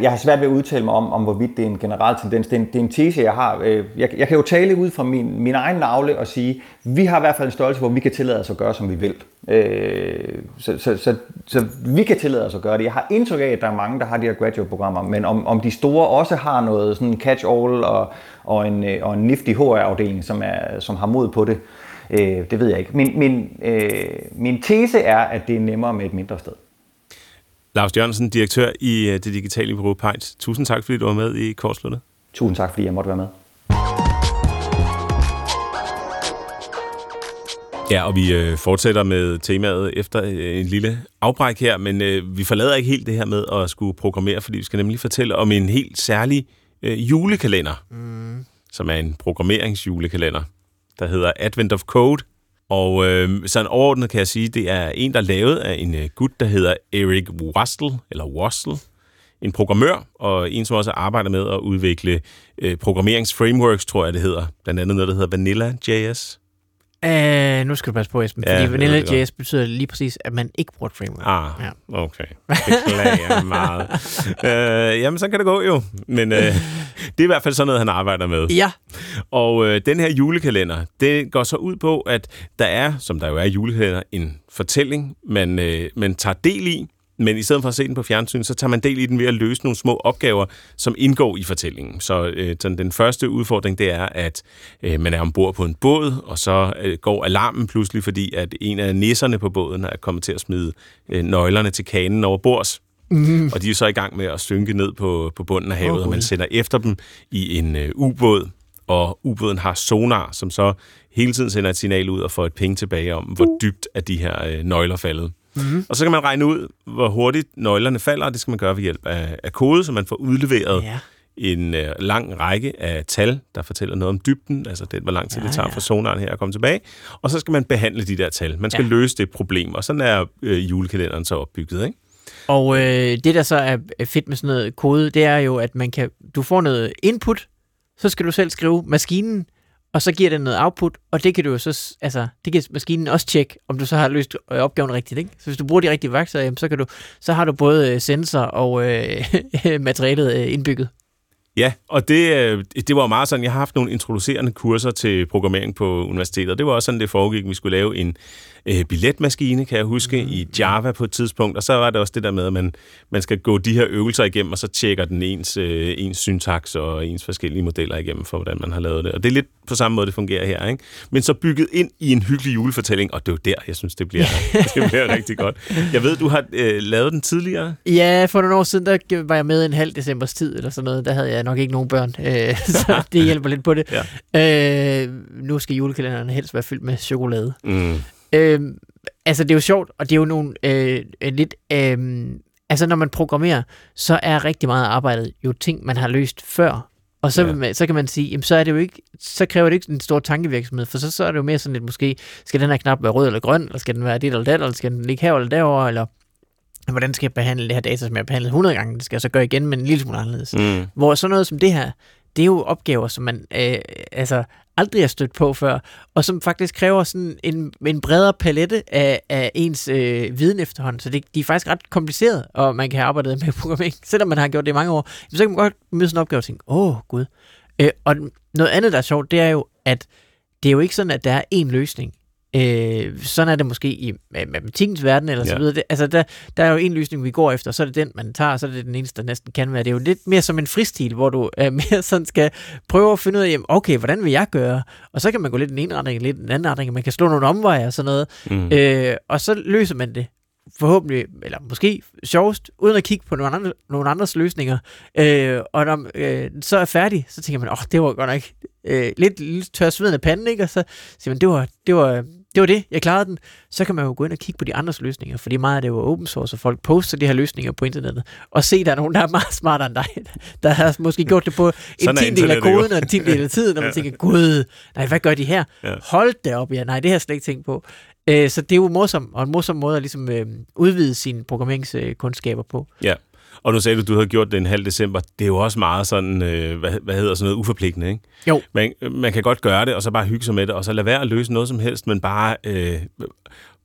Jeg har svært ved at udtale mig om, om hvorvidt det er en generel tendens. Det er en, det er en tese, jeg har. Øh, jeg, jeg kan jo tale ud fra min, min egen navle og sige, vi har i hvert fald en størrelse, hvor vi kan tillade os at gøre, som vi vil. Øh, så, så, så, så vi kan tillade os at gøre det. Jeg har indtryk af, at der er mange, der har de her graduate-programmer, men om, om de store også har noget sådan catch-all og, og, en, øh, og en nifty HR-afdeling, som, er, som har mod på det, øh, det ved jeg ikke. Min, min, min tese er, at det er nemmere med et mindre sted. Lars Jørgensen, direktør i øh, det digitale bureau Pejs. Tusind tak, fordi du var med i Kortsluttet. Tusind tak, fordi jeg måtte være med. Ja, og vi øh, fortsætter med temaet efter øh, en lille afbræk her, men øh, vi forlader ikke helt det her med at skulle programmere, fordi vi skal nemlig fortælle om en helt særlig øh, julekalender, mm. som er en programmeringsjulekalender, der hedder Advent of Code – og øh, sådan overordnet kan jeg sige, det er en, der er lavet af en øh, gut, der hedder Eric Wastel, eller Wastel, en programmør, og en, som også arbejder med at udvikle øh, programmeringsframeworks, tror jeg det hedder. Blandt andet noget, der hedder Vanilla.js. Uh, nu skal du passe på, Esben, ja, fordi Vanilla.js betyder lige præcis, at man ikke bruger et framework. Ah, ja. okay. Beklager meget. uh, *laughs* jamen, så kan det gå jo. Men uh, det er i hvert fald sådan noget, han arbejder med. Ja. Og uh, den her julekalender, det går så ud på, at der er, som der jo er i julekalender, en fortælling, man, uh, man tager del i, men i stedet for at se den på fjernsyn, så tager man del i den ved at løse nogle små opgaver, som indgår i fortællingen. Så øh, sådan den første udfordring, det er, at øh, man er ombord på en båd, og så øh, går alarmen pludselig, fordi at en af nisserne på båden er kommet til at smide øh, nøglerne til kanen over bords. Mm. Og de er så i gang med at synke ned på, på bunden af havet, oh, og man sender efter dem i en øh, ubåd, og ubåden har sonar, som så hele tiden sender et signal ud og får et penge tilbage om, hvor uh. dybt er de her øh, nøgler faldet. Mm-hmm. Og så kan man regne ud, hvor hurtigt nøglerne falder, og det skal man gøre ved hjælp af, af kode, så man får udleveret ja. en uh, lang række af tal, der fortæller noget om dybden, altså det, hvor lang tid ja, det tager ja. for sonaren her at komme tilbage. Og så skal man behandle de der tal. Man skal ja. løse det problem, og sådan er uh, julekalenderen så opbygget, ikke? Og øh, det, der så er fedt med sådan noget kode, det er jo, at man kan, du får noget input, så skal du selv skrive maskinen, og så giver den noget output, og det kan du jo så, altså, det kan maskinen også tjekke, om du så har løst øh, opgaven rigtigt, ikke? Så hvis du bruger de rigtige værktøjer, så, kan du, så har du både øh, sensor og øh, *laughs* materialet øh, indbygget. Ja, og det, det var meget sådan, jeg har haft nogle introducerende kurser til programmering på universitetet, og det var også sådan, det foregik. Vi skulle lave en øh, billetmaskine, kan jeg huske, mm. i Java på et tidspunkt, og så var det også det der med, at man, man skal gå de her øvelser igennem, og så tjekker den ens, øh, ens syntaks og ens forskellige modeller igennem for, hvordan man har lavet det. Og det er lidt på samme måde, det fungerer her. Ikke? Men så bygget ind i en hyggelig julefortælling, og det er jo der, jeg synes, det bliver, *laughs* det bliver rigtig godt. Jeg ved, du har øh, lavet den tidligere. Ja, for nogle år siden, der var jeg med en halv decembers tid, eller sådan noget. Der havde jeg nok ikke nogen børn, øh, *laughs* så det hjælper lidt på det. Ja. Øh, nu skal julekalenderen helst være fyldt med chokolade. Mm. Øh, altså, det er jo sjovt, og det er jo nogle øh, lidt... Øh, altså, når man programmerer, så er rigtig meget arbejdet jo ting, man har løst før. Og så, ja. man, så kan man sige, jamen, så er det jo ikke, så kræver det ikke en stor tankevirksomhed, for så, så er det jo mere sådan lidt, måske, skal den her knap være rød eller grøn, eller skal den være det eller det, eller skal den ligge her eller derovre, eller hvordan skal jeg behandle det her data, som jeg har behandlet 100 gange, det skal jeg så gøre igen, men en lille smule anderledes. Mm. Hvor sådan noget som det her, det er jo opgaver, som man øh, altså aldrig har stødt på før, og som faktisk kræver sådan en, en bredere palette af, af ens øh, viden efterhånden. Så det, de er faktisk ret kompliceret, og man kan arbejde med programmering. *laughs* Selvom man har gjort det i mange år, så kan man godt møde sådan en opgave og tænke, åh gud. Øh, og noget andet, der er sjovt, det er jo, at det er jo ikke sådan, at der er én løsning. Øh, sådan er det måske i matematikkens verden, eller ja. så videre. Det, altså, der, der er jo en løsning, vi går efter, så er det den, man tager, så er det den eneste, der næsten kan være. Det er jo lidt mere som en fristil, hvor du øh, *laughs* mere sådan skal prøve at finde ud af, jamen, okay, hvordan vil jeg gøre? Og så kan man gå lidt den ene retning, lidt den anden retning, man kan slå nogle omveje og sådan noget. Mm. Øh, og så løser man det forhåbentlig, eller måske sjovest, uden at kigge på nogle, andre, nogle andres løsninger. Øh, og når øh, så er færdig, så tænker man, åh, oh, det var godt nok øh, lidt, lidt tør sveden af panden, ikke? Og så siger man, det var, det var, det var det, jeg klarede den. Så kan man jo gå ind og kigge på de andres løsninger, fordi meget af det var open source, og folk poster de her løsninger på internettet, og se, der er nogen, der er meget smartere end dig, *laughs* der har måske gjort det på en *laughs* del af koden, og en del af *laughs* tiden, og man ja. tænker, gud, nej, hvad gør de her? Ja. Hold det op, ja, nej, det har jeg slet ikke tænkt på. Øh, så det er jo morsomt, og en morsom måde at ligesom, øh, udvide sine programmeringskundskaber på. Ja. Og nu sagde du, at du havde gjort det en halv december. Det er jo også meget sådan, øh, hvad, hvad hedder sådan noget, uforpligtende, ikke? Jo. Man, man kan godt gøre det, og så bare hygge sig med det, og så lade være at løse noget som helst, men bare øh,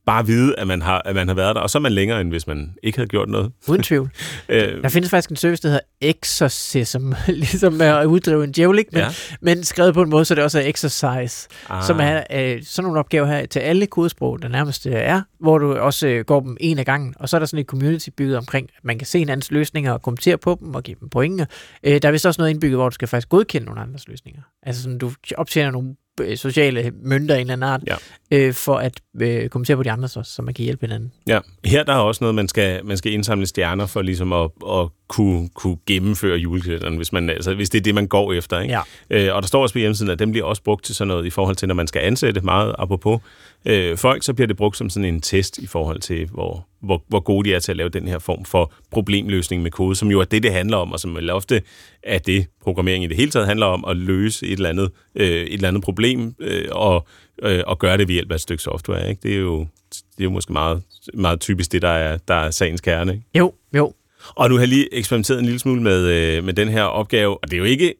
bare vide, at man, har, at man har været der, og så er man længere, end hvis man ikke havde gjort noget. Uden tvivl. *laughs* Øh. der findes faktisk en service, der hedder Exorcism, *laughs* ligesom at uddrive en djævel, men, ja. men skrevet på en måde, så det også er Exercise, ah. som er øh, sådan nogle opgaver her til alle kodesprog, der nærmest øh, er, hvor du også øh, går dem en af gangen, og så er der sådan et community bygget omkring, at man kan se hinandens løsninger og kommentere på dem og give dem pointer. Øh, der er vist også noget indbygget, hvor du skal faktisk godkende nogle andres løsninger. Altså sådan, du optjener nogle sociale mønter af en eller anden art, ja. øh, for at øh, kommentere på de andre, så, så man kan hjælpe hinanden. Ja, her der er også noget, man skal, man skal indsamle stjerner for ligesom at, at kunne, kunne gennemføre julekalenderen, hvis, man, altså, hvis det er det, man går efter. Ikke? Ja. Øh, og der står også på hjemmesiden, at den bliver også brugt til sådan noget i forhold til, når man skal ansætte meget apropos øh, folk, så bliver det brugt som sådan en test i forhold til, hvor, hvor, hvor gode de er til at lave den her form for problemløsning med kode, som jo er det, det handler om, og som vel ofte er det, programmering i det hele taget handler om, at løse et eller andet, øh, et eller andet problem, øh, og, øh, og gøre det ved hjælp af et stykke software. Ikke? Det er jo det er jo måske meget, meget typisk det, der er, der er sagens kerne. Ikke? Jo, jo. Og nu har jeg lige eksperimenteret en lille smule med, øh, med den her opgave, og det er jo ikke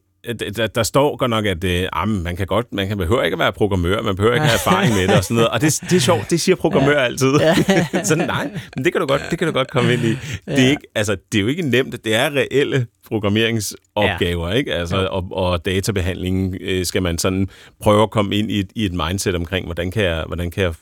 der, der står godt nok, at øh, jamen, man kan godt, man kan behøver ikke at være programmør, man behøver ikke have erfaring med det og sådan noget. Og det, det er sjovt, det siger programmør ja. altid. Ja. *laughs* så nej, men det kan du godt, det kan du godt komme ind i. Det er, ikke, altså, det er jo ikke nemt, det er reelle programmeringsopgaver, ja. ikke? Altså, og, og databehandling øh, skal man sådan prøve at komme ind i et, i et mindset omkring, hvordan kan jeg, hvordan kan jeg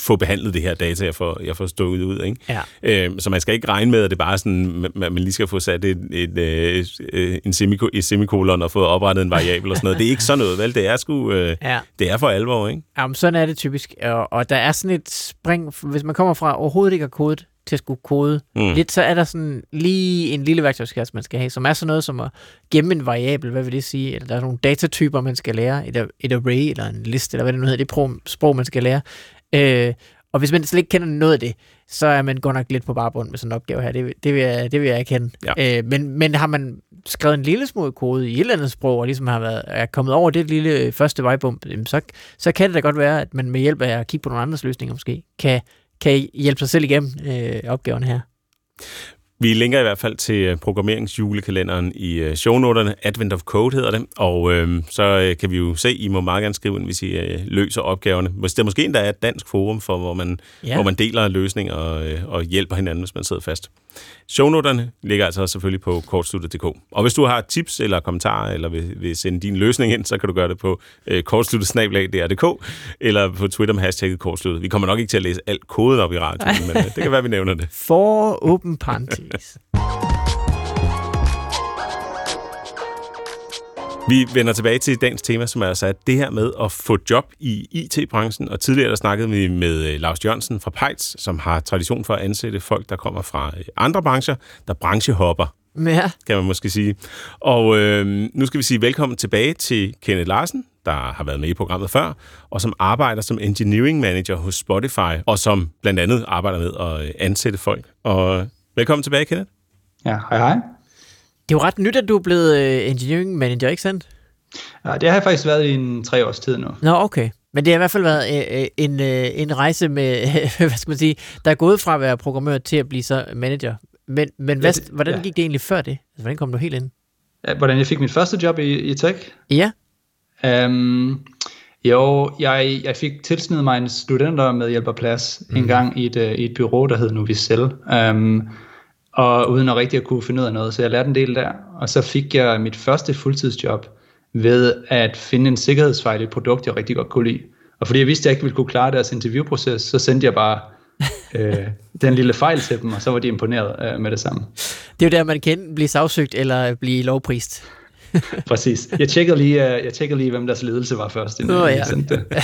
få behandlet det her data, jeg får, jeg får stået ud. Ikke? Ja. Øh, så man skal ikke regne med, at det bare er sådan, man lige skal få sat et, et, et, øh, en semiko, et semikolon og få oprettet en variabel og sådan noget. Det er ikke sådan noget, vel? Det er sgu, øh, ja. det er for alvor, ikke? Jamen, sådan er det typisk. Og, og der er sådan et spring, hvis man kommer fra overhovedet ikke at kodet, til at skulle kode mm. lidt, så er der sådan lige en lille værktøjskasse, man skal have, som er sådan noget som at gemme en variabel, hvad vil det sige? Eller der er nogle datatyper, man skal lære, et, et array eller en liste, eller hvad det nu hedder, det sprog, man skal lære. Øh, og hvis man slet ikke kender noget af det, så er man godt nok lidt på barbund med sådan en opgave her. Det, det, vil, jeg, det vil jeg kende. Ja. Øh, men, men har man skrevet en lille smule kode i et eller andet sprog, og ligesom har været, er kommet over det lille første vejbump, så, så kan det da godt være, at man med hjælp af at kigge på nogle andres løsninger måske, kan, kan hjælpe sig selv igennem øh, opgaven her. Vi linker i hvert fald til øh, programmeringsjulekalenderen i øh, shownoterne. Advent of Code hedder det. Og øh, så kan vi jo se, I må meget gerne skrive ind, hvis I øh, løser opgaverne. Hvis der måske endda er et dansk forum, for, hvor, man, ja. hvor man deler løsninger og, øh, og hjælper hinanden, hvis man sidder fast. Shownoterne ligger altså selvfølgelig på kortsluttet.dk. Og hvis du har tips eller kommentarer, eller vil, vil sende din løsning ind, så kan du gøre det på øh, kortsluttet.dk eller på Twitter med hashtagget kortsluttet. Vi kommer nok ikke til at læse alt koden op i radioen, men øh, det kan være, vi nævner det. For åben parentes. Vi vender tilbage til dagens tema, som er altså det her med at få job i IT-branchen. Og tidligere der snakkede vi med øh, Lars Jørgensen fra Pejts, som har tradition for at ansætte folk, der kommer fra øh, andre brancher, der branchehopper, Ja. kan man måske sige. Og øh, nu skal vi sige velkommen tilbage til Kenneth Larsen, der har været med i programmet før, og som arbejder som engineering manager hos Spotify, og som blandt andet arbejder med at øh, ansætte folk. Og velkommen tilbage, Kenneth. Ja, hej hej. Det er jo ret nyt, at du er blevet øh, engineering manager, ikke sandt? Ja, det har jeg faktisk været i en tre års tid nu. Nå, okay. Men det har i hvert fald været øh, øh, en, øh, en rejse med, *laughs* hvad skal man sige, der er gået fra at være programmør til at blive så manager. Men, men hvad, det- hvordan ja. gik det egentlig før det? Altså, hvordan kom du helt ind? Ja, Hvordan jeg fik mit første job i, i tech? Ja, Um, jo, jeg, jeg fik tilsnedet mig en studenter med hjælp af plads mm. en gang i et, i et bureau, der hed Novicel. Um, og uden at rigtig at kunne finde ud af noget, så jeg lærte en del der. Og så fik jeg mit første fuldtidsjob ved at finde en sikkerhedsfejl i et produkt, jeg rigtig godt kunne lide. Og fordi jeg vidste, at jeg ikke ville kunne klare deres interviewproces, så sendte jeg bare øh, *laughs* den lille fejl til dem, og så var de imponeret øh, med det samme. det er jo der, man kan enten blive sagsøgt eller blive lovprist. *laughs* Præcis. Jeg tjekkede lige, øh, jeg tjekkede lige hvem deres ledelse var først, inden jeg ja. sendte det. *laughs*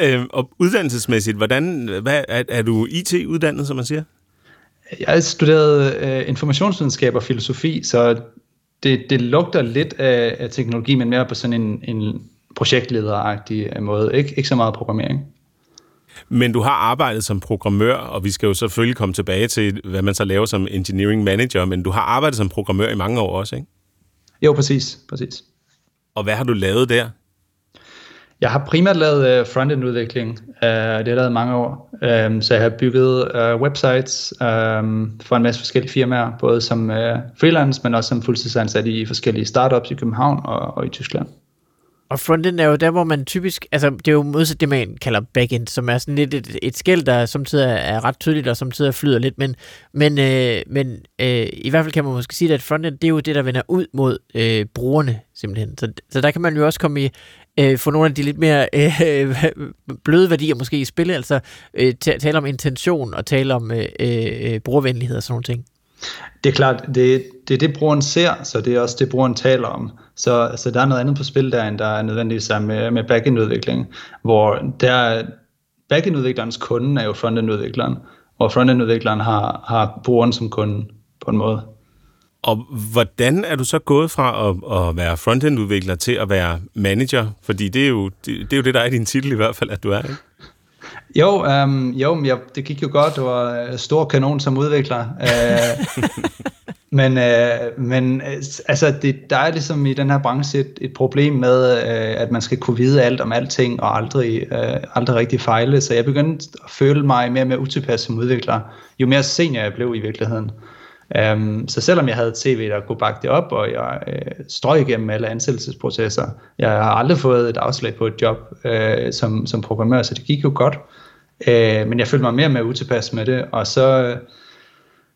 Øh, og uddannelsesmæssigt, hvordan, hvad, er, er du IT-uddannet, som man siger? Jeg har studeret øh, informationsvidenskab og filosofi, så det, det lugter lidt af, af teknologi, men mere på sådan en, en projektlederagtig øh, måde. Ikke, ikke så meget programmering. Men du har arbejdet som programmør, og vi skal jo selvfølgelig komme tilbage til, hvad man så laver som engineering manager, men du har arbejdet som programmør i mange år også, ikke? Jo, præcis. præcis. Og hvad har du lavet der? Jeg har primært lavet øh, uh, frontend-udvikling. Uh, øh, det har jeg lavet mange år. Um, så jeg har bygget uh, websites um, for en masse forskellige firmaer, både som uh, freelance, men også som fuldtidsansat i forskellige startups i København og, og i Tyskland. Og frontend er jo der, hvor man typisk, altså det er jo modsat det, man kalder backend, som er sådan lidt et, et skæld, der samtidig er ret tydeligt, og samtidig flyder lidt, men, men, øh, men øh, i hvert fald kan man måske sige, at frontend, det er jo det, der vender ud mod øh, brugerne, simpelthen. Så, så der kan man jo også komme i, øh, få nogle af de lidt mere øh, *laughs* bløde værdier måske i spil, altså øh, tale om intention og tale om øh, øh, brugervenlighed og sådan nogle ting. Det er klart, det, det er det, brugeren ser, så det er også det, brugeren taler om. Så, så der er noget andet på spil der, end der er nødvendigvis er med, med backend-udvikling, hvor der backend-udviklerens kunde er jo frontend-udvikleren, og frontend-udvikleren har, har brugeren som kunde på en måde. Og hvordan er du så gået fra at, at være frontend-udvikler til at være manager? Fordi det er, jo, det, det er jo det, der er i din titel i hvert fald, at du er, ikke? Jo, um, jo men jeg, det gik jo godt. Det var øh, stor kanon som udvikler. Øh, *laughs* men uh, men altså, det, der er ligesom i den her branche et, et problem med, uh, at man skal kunne vide alt om alting og aldrig, uh, aldrig rigtig fejle. Så jeg begyndte at føle mig mere og mere utilpas som udvikler, jo mere senior jeg blev i virkeligheden. Um, så selvom jeg havde tv, der kunne bakke det op, og jeg øh, strøg igennem alle ansættelsesprocesser, jeg har aldrig fået et afslag på et job øh, som, som programmør, så det gik jo godt. Øh, men jeg følte mig mere og mere utilpas med det, og så øh,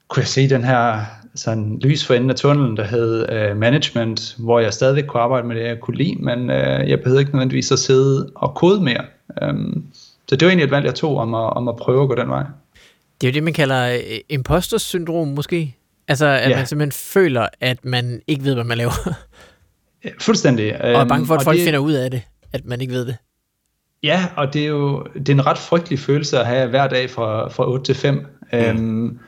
kunne jeg se den her sådan lys for enden af tunnelen, der hed øh, management, hvor jeg stadigvæk kunne arbejde med det, jeg kunne lide, men øh, jeg behøvede ikke nødvendigvis at sidde og kode mere. Um, så det var egentlig et valg, jeg tog om at, om at prøve at gå den vej. Det er jo det, man kalder øh, syndrom måske. Altså, at Ja. man simpelthen føler, at man ikke ved, hvad man laver. Fuldstændig. og er bange for, at Øhm, folk det, finder ud af det, at man ikke ved det. Ja, og det er jo det er en ret frygtelig følelse at have hver dag fra, fra 8 til 5. Mm. Øhm,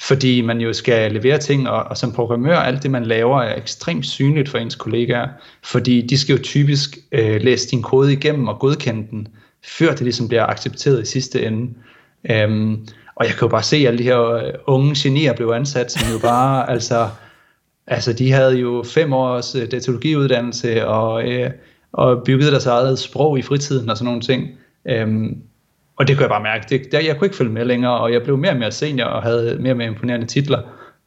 fordi man jo skal levere ting, og, og som programmør, alt det man laver er ekstremt synligt for ens kollegaer, fordi de skal jo typisk øh, læse din kode igennem og godkende den, før det ligesom bliver accepteret i sidste ende. Øhm, og jeg kan jo bare se alle de her øh, unge genier blev ansat, som jo bare, *laughs* altså, altså de havde jo fem års øh, datalogiuddannelse og, øh, og byggede deres eget sprog i fritiden og sådan nogle ting. Øhm, og det kunne jeg bare mærke. Det, der, jeg kunne ikke følge med længere, og jeg blev mere og mere senior og havde mere og mere imponerende titler.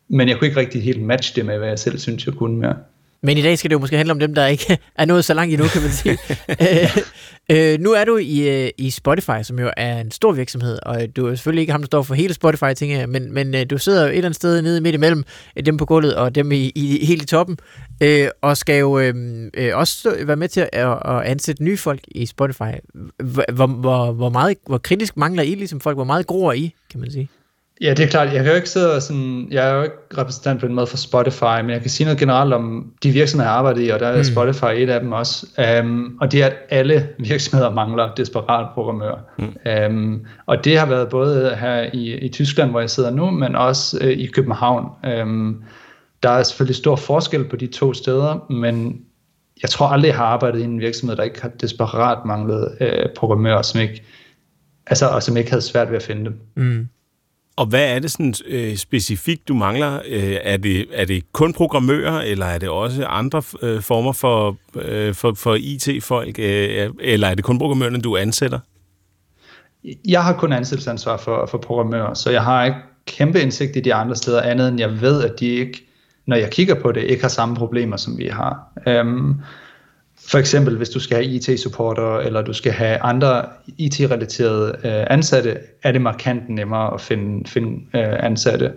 Men jeg kunne ikke rigtig helt matche det med, hvad jeg selv synes, jeg kunne mere. Men i dag skal det jo måske handle om dem, der ikke *laughs* er nået så langt endnu, kan man sige. *laughs* øh, øh, nu er du i, øh, i Spotify, som jo er en stor virksomhed, og du er selvfølgelig ikke ham, der står for hele Spotify, tænker jeg, men, men øh, du sidder jo et eller andet sted nede midt imellem dem på gulvet og dem i, i helt i toppen, øh, og skal jo øh, også være med til at, at ansætte nye folk i Spotify. Hvor, hvor, hvor, meget, hvor kritisk mangler I ligesom folk? Hvor meget gror I, kan man sige? Ja, det er klart. Jeg kan jo ikke sidde sådan, jeg er jo ikke repræsentant på den måde for Spotify, men jeg kan sige noget generelt om de virksomheder, jeg arbejder i, og der er mm. Spotify et af dem også. Um, og det er, at alle *laughs* virksomheder mangler desperat programmør. Mm. Um, og det har været både her i, i Tyskland, hvor jeg sidder nu, men også uh, i København. Um, der er selvfølgelig stor forskel på de to steder, men jeg tror aldrig, jeg har arbejdet i en virksomhed, der ikke har desperat manglet uh, programmører, som ikke, altså, og som ikke havde svært ved at finde dem. Mm. Og hvad er det sådan øh, specifikt, du mangler? Øh, er, det, er det kun programmører, eller er det også andre øh, former for, øh, for, for IT-folk, øh, eller er det kun programmørerne, du ansætter? Jeg har kun ansættelsesansvar for, for programmører, så jeg har ikke kæmpe indsigt i de andre steder, andet end jeg ved, at de ikke, når jeg kigger på det, ikke har samme problemer, som vi har. Øhm, for eksempel, hvis du skal have IT-supporter, eller du skal have andre IT-relaterede øh, ansatte, er det markant nemmere at finde, finde øh, ansatte.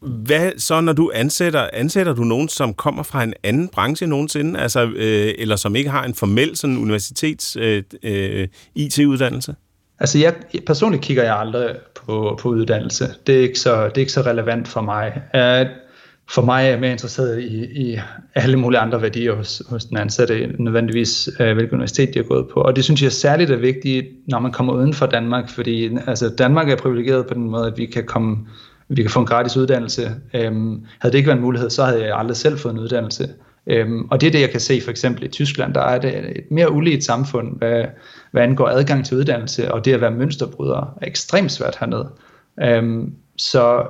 Hvad så, når du ansætter? Ansætter du nogen, som kommer fra en anden branche nogensinde, altså, øh, eller som ikke har en formel sådan universitets øh, øh, IT-uddannelse? Altså, jeg, personligt kigger jeg aldrig på, på uddannelse. Det er, ikke så, det er ikke så relevant for mig. Uh, for mig er jeg mere interesseret i, i alle mulige andre værdier hos, hos den ansatte, nødvendigvis øh, hvilket universitet de har gået på. Og det synes jeg særligt er vigtigt, når man kommer uden for Danmark, fordi altså, Danmark er privilegeret på den måde, at vi kan komme vi kan få en gratis uddannelse. Øhm, havde det ikke været en mulighed, så havde jeg aldrig selv fået en uddannelse. Øhm, og det er det, jeg kan se for eksempel i Tyskland. Der er det et mere ulige samfund, hvad, hvad angår adgang til uddannelse, og det at være mønsterbryder er ekstremt svært hernede. Øhm, så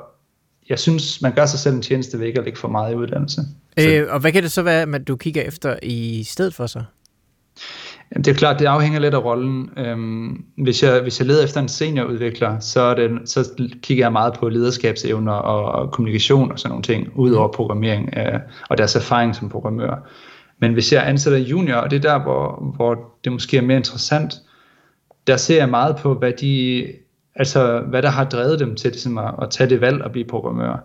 jeg synes, man gør sig selv en tjeneste ved ikke at lægge for meget i uddannelse. Øh, og hvad kan det så være, at du kigger efter i stedet for sig? Det er klart, det afhænger lidt af rollen. Øhm, hvis, jeg, hvis jeg leder efter en seniorudvikler, så, er det, så kigger jeg meget på lederskabsevner og, og kommunikation og sådan nogle ting, ud over programmering øh, og deres erfaring som programmør. Men hvis jeg ansætter junior, og det er der, hvor, hvor det måske er mere interessant, der ser jeg meget på, hvad de Altså, hvad der har drevet dem til ligesom at, at tage det valg og blive programmør.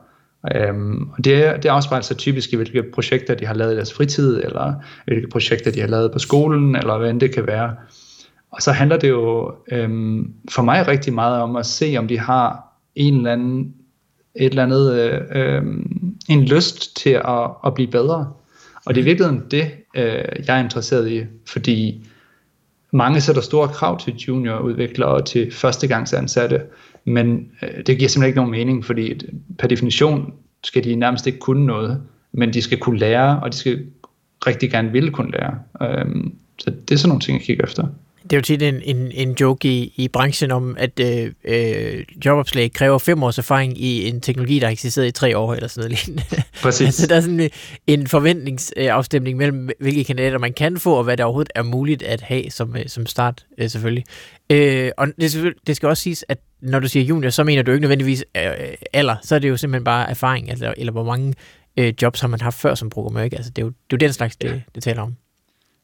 Øhm, og det, det afspejler sig typisk i, hvilke projekter de har lavet i deres fritid, eller hvilke projekter de har lavet på skolen, eller hvad end det kan være. Og så handler det jo øhm, for mig rigtig meget om at se, om de har en eller anden, et eller andet, uh, en lyst til at, at blive bedre. Og det er virkelig det, øh, jeg er interesseret i, fordi mange sætter store krav til juniorudviklere og til førstegangsansatte, men øh, det giver simpelthen ikke nogen mening, fordi per definition skal de nærmest ikke kunne noget, men de skal kunne lære, og de skal rigtig gerne ville kunne lære. Øh, så det er sådan nogle ting, jeg kigger efter. Det er jo tit en, en, en joke i, i branchen om, at øh, øh, jobopslag kræver fem års erfaring i en teknologi, der har eksisteret i tre år eller sådan noget lignende. *laughs* Præcis. altså, der er sådan en forventningsafstemning mellem, hvilke kandidater man kan få, og hvad der overhovedet er muligt at have som, øh, som start, øh, selvfølgelig. Øh, og det, det skal også siges, at når du siger junior, så mener du ikke nødvendigvis øh, alder, så er det jo simpelthen bare erfaring, altså, eller hvor mange øh, jobs har man haft før som programmør, ikke? Altså, det er jo, det er jo den slags, det, det taler om.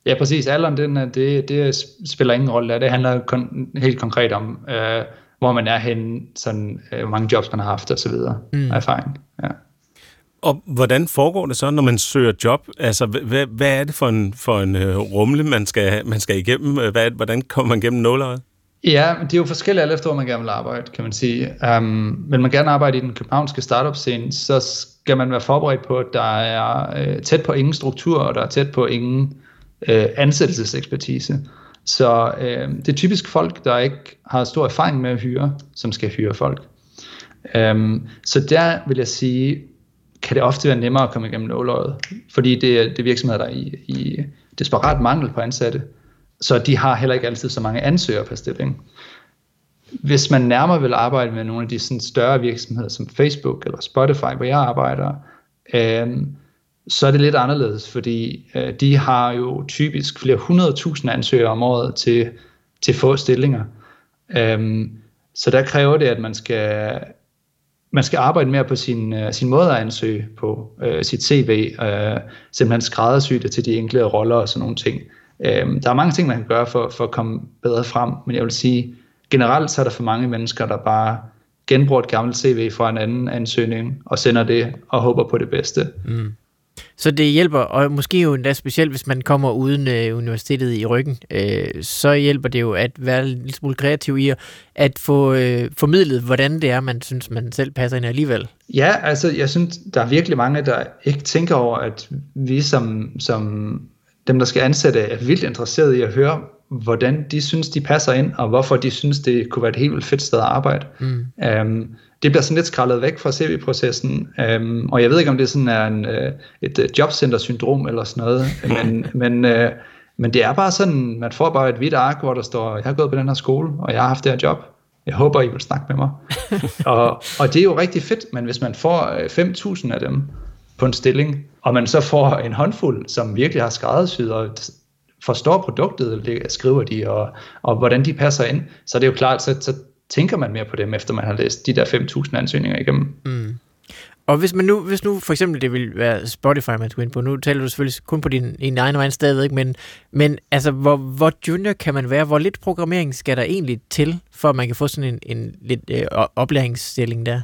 Ja, præcis. Alderen, den, det, det spiller ingen rolle. Det handler kon, helt konkret om, øh, hvor man er henne, sådan, øh, hvor mange jobs man har haft og så videre. Mm. Erfaring. Ja. Og hvordan foregår det så, når man søger job? Altså, hvad, hvad er det for en, for en øh, rumle, man skal, man skal igennem? Hvad, hvordan kommer man igennem nåløjet? Ja, det er jo forskelligt alt efter, hvor man gerne vil arbejde, kan man sige. Um, vil man gerne arbejde i den københavnske startup-scene, så skal man være forberedt på, at der er øh, tæt på ingen struktur, og der er tæt på ingen øh, ansættelsesekspertise. Så øh, det er typisk folk, der ikke har stor erfaring med at hyre, som skal hyre folk. Um, så der vil jeg sige, kan det ofte være nemmere at komme igennem nåløjet, fordi det er, det er virksomheder, der er i, i desperat mangel på ansatte, så de har heller ikke altid så mange ansøgere per stilling. Hvis man nærmere vil arbejde med nogle af de sådan større virksomheder som Facebook eller Spotify, hvor jeg arbejder, øh, så er det lidt anderledes, fordi øh, de har jo typisk flere hundredtusind ansøgere om året til, til få stillinger. Øhm, så der kræver det, at man skal man skal arbejde mere på sin, øh, sin måde at ansøge på, øh, sit CV, øh, simpelthen skræddersy det til de enkelte roller og sådan nogle ting. Uh, der er mange ting, man kan gøre for, for at komme bedre frem, men jeg vil sige, generelt så er der for mange mennesker, der bare genbruger et gammelt CV fra en anden ansøgning og sender det og håber på det bedste. Mm. Så det hjælper, og måske jo endda specielt, hvis man kommer uden øh, universitetet i ryggen, øh, så hjælper det jo at være lidt smule kreativ i at få øh, formidlet, hvordan det er, man synes, man selv passer ind alligevel. Ja, altså jeg synes, der er virkelig mange, der ikke tænker over, at vi som, som dem, der skal ansætte, er vildt interesseret i at høre, hvordan de synes, de passer ind, og hvorfor de synes, det kunne være et helt vildt fedt sted at arbejde. Mm. Um, det bliver sådan lidt skrællet væk fra CV-processen, um, og jeg ved ikke, om det sådan er en, uh, et uh, jobcenter-syndrom eller sådan noget, *laughs* men, men, uh, men det er bare sådan, man får bare et hvidt ark, hvor der står, jeg har gået på den her skole, og jeg har haft det her job. Jeg håber, I vil snakke med mig. *laughs* og, og det er jo rigtig fedt, men hvis man får 5.000 af dem på en stilling, og man så får en håndfuld, som virkelig har skræddersyet og forstår produktet, det skriver de, og, og hvordan de passer ind, så det er jo klart, så, så tænker man mere på dem, efter man har læst de der 5.000 ansøgninger igennem. Mm. Og hvis man nu, hvis nu for eksempel det ville være Spotify, man skulle ind på, nu taler du selvfølgelig kun på din, din egen vej stadigvæk, men, men altså, hvor, hvor junior kan man være? Hvor lidt programmering skal der egentlig til, for at man kan få sådan en, en lidt øh, oplæringsstilling der?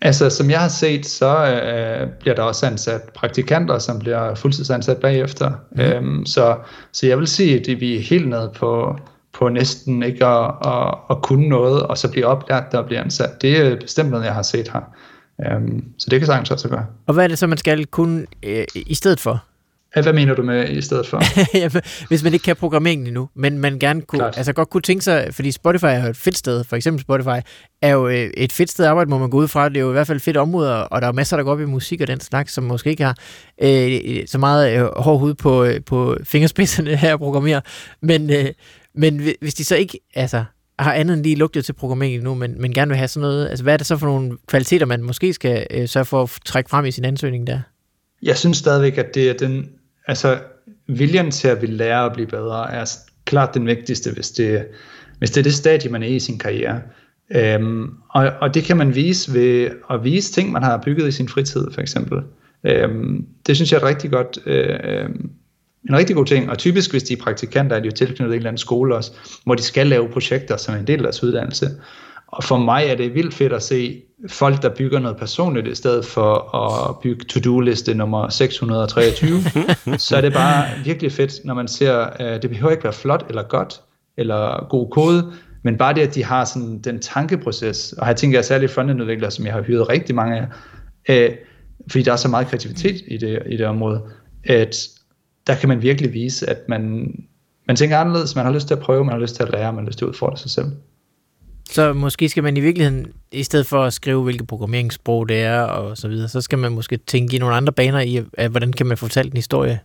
Altså, som jeg har set, så øh, bliver der også ansat praktikanter, som bliver fuldtidsansat bagefter. Mm. Øhm, så, så jeg vil sige, at vi er helt nede på, på næsten ikke at, at, at kunne noget, og så blive oplært, der bliver ansat. Det er bestemt noget, jeg har set her. Øhm, så det kan sagtens også gøre. Og hvad er det så, man skal kunne øh, i stedet for? Hvad mener du med i stedet *laughs* for? Hvis man ikke kan programmeringen endnu, men man gerne kunne, altså godt kunne tænke sig, fordi Spotify er jo et fedt sted, for eksempel Spotify, er jo øh, et fedt sted at arbejde, må man gå ud fra. Det er jo i hvert fald et fedt område, og der er masser, der går op i musik og den slags, som måske ikke har øh, så meget øh, hård hud på, øh, på fingerspidserne her at programmere. Men, øh, men hvis de så ikke altså, har andet end lige lugtet til programmering nu, men, men gerne vil have sådan noget, altså hvad er det så for nogle kvaliteter, man måske skal øh, sørge for at trække frem i sin ansøgning der? Jeg synes stadigvæk, at det er den altså viljen til at ville lære at blive bedre, er klart den vigtigste, hvis det, hvis det er det stadie, man er i i sin karriere. Øhm, og, og det kan man vise ved at vise ting, man har bygget i sin fritid, for eksempel. Øhm, det synes jeg er et rigtig godt, øh, øhm, en rigtig god ting, og typisk hvis de er praktikanter, er de jo tilknyttet en eller anden skole også, hvor de skal lave projekter som en del af deres uddannelse. Og for mig er det vildt fedt at se folk, der bygger noget personligt, i stedet for at bygge to-do-liste nummer 623. *laughs* så er det bare virkelig fedt, når man ser, at det behøver ikke være flot eller godt, eller god kode, men bare det, at de har sådan den tankeproces, og her tænker jeg særligt frontend-udviklere, som jeg har hyret rigtig mange af, øh, fordi der er så meget kreativitet i det, i det område, at der kan man virkelig vise, at man, man tænker anderledes, man har lyst til at prøve, man har lyst til at lære, man har lyst til at udfordre sig selv. Så måske skal man i virkeligheden, i stedet for at skrive, hvilket programmeringssprog det er og så videre, så skal man måske tænke i nogle andre baner i, at, hvordan kan man fortælle en historie?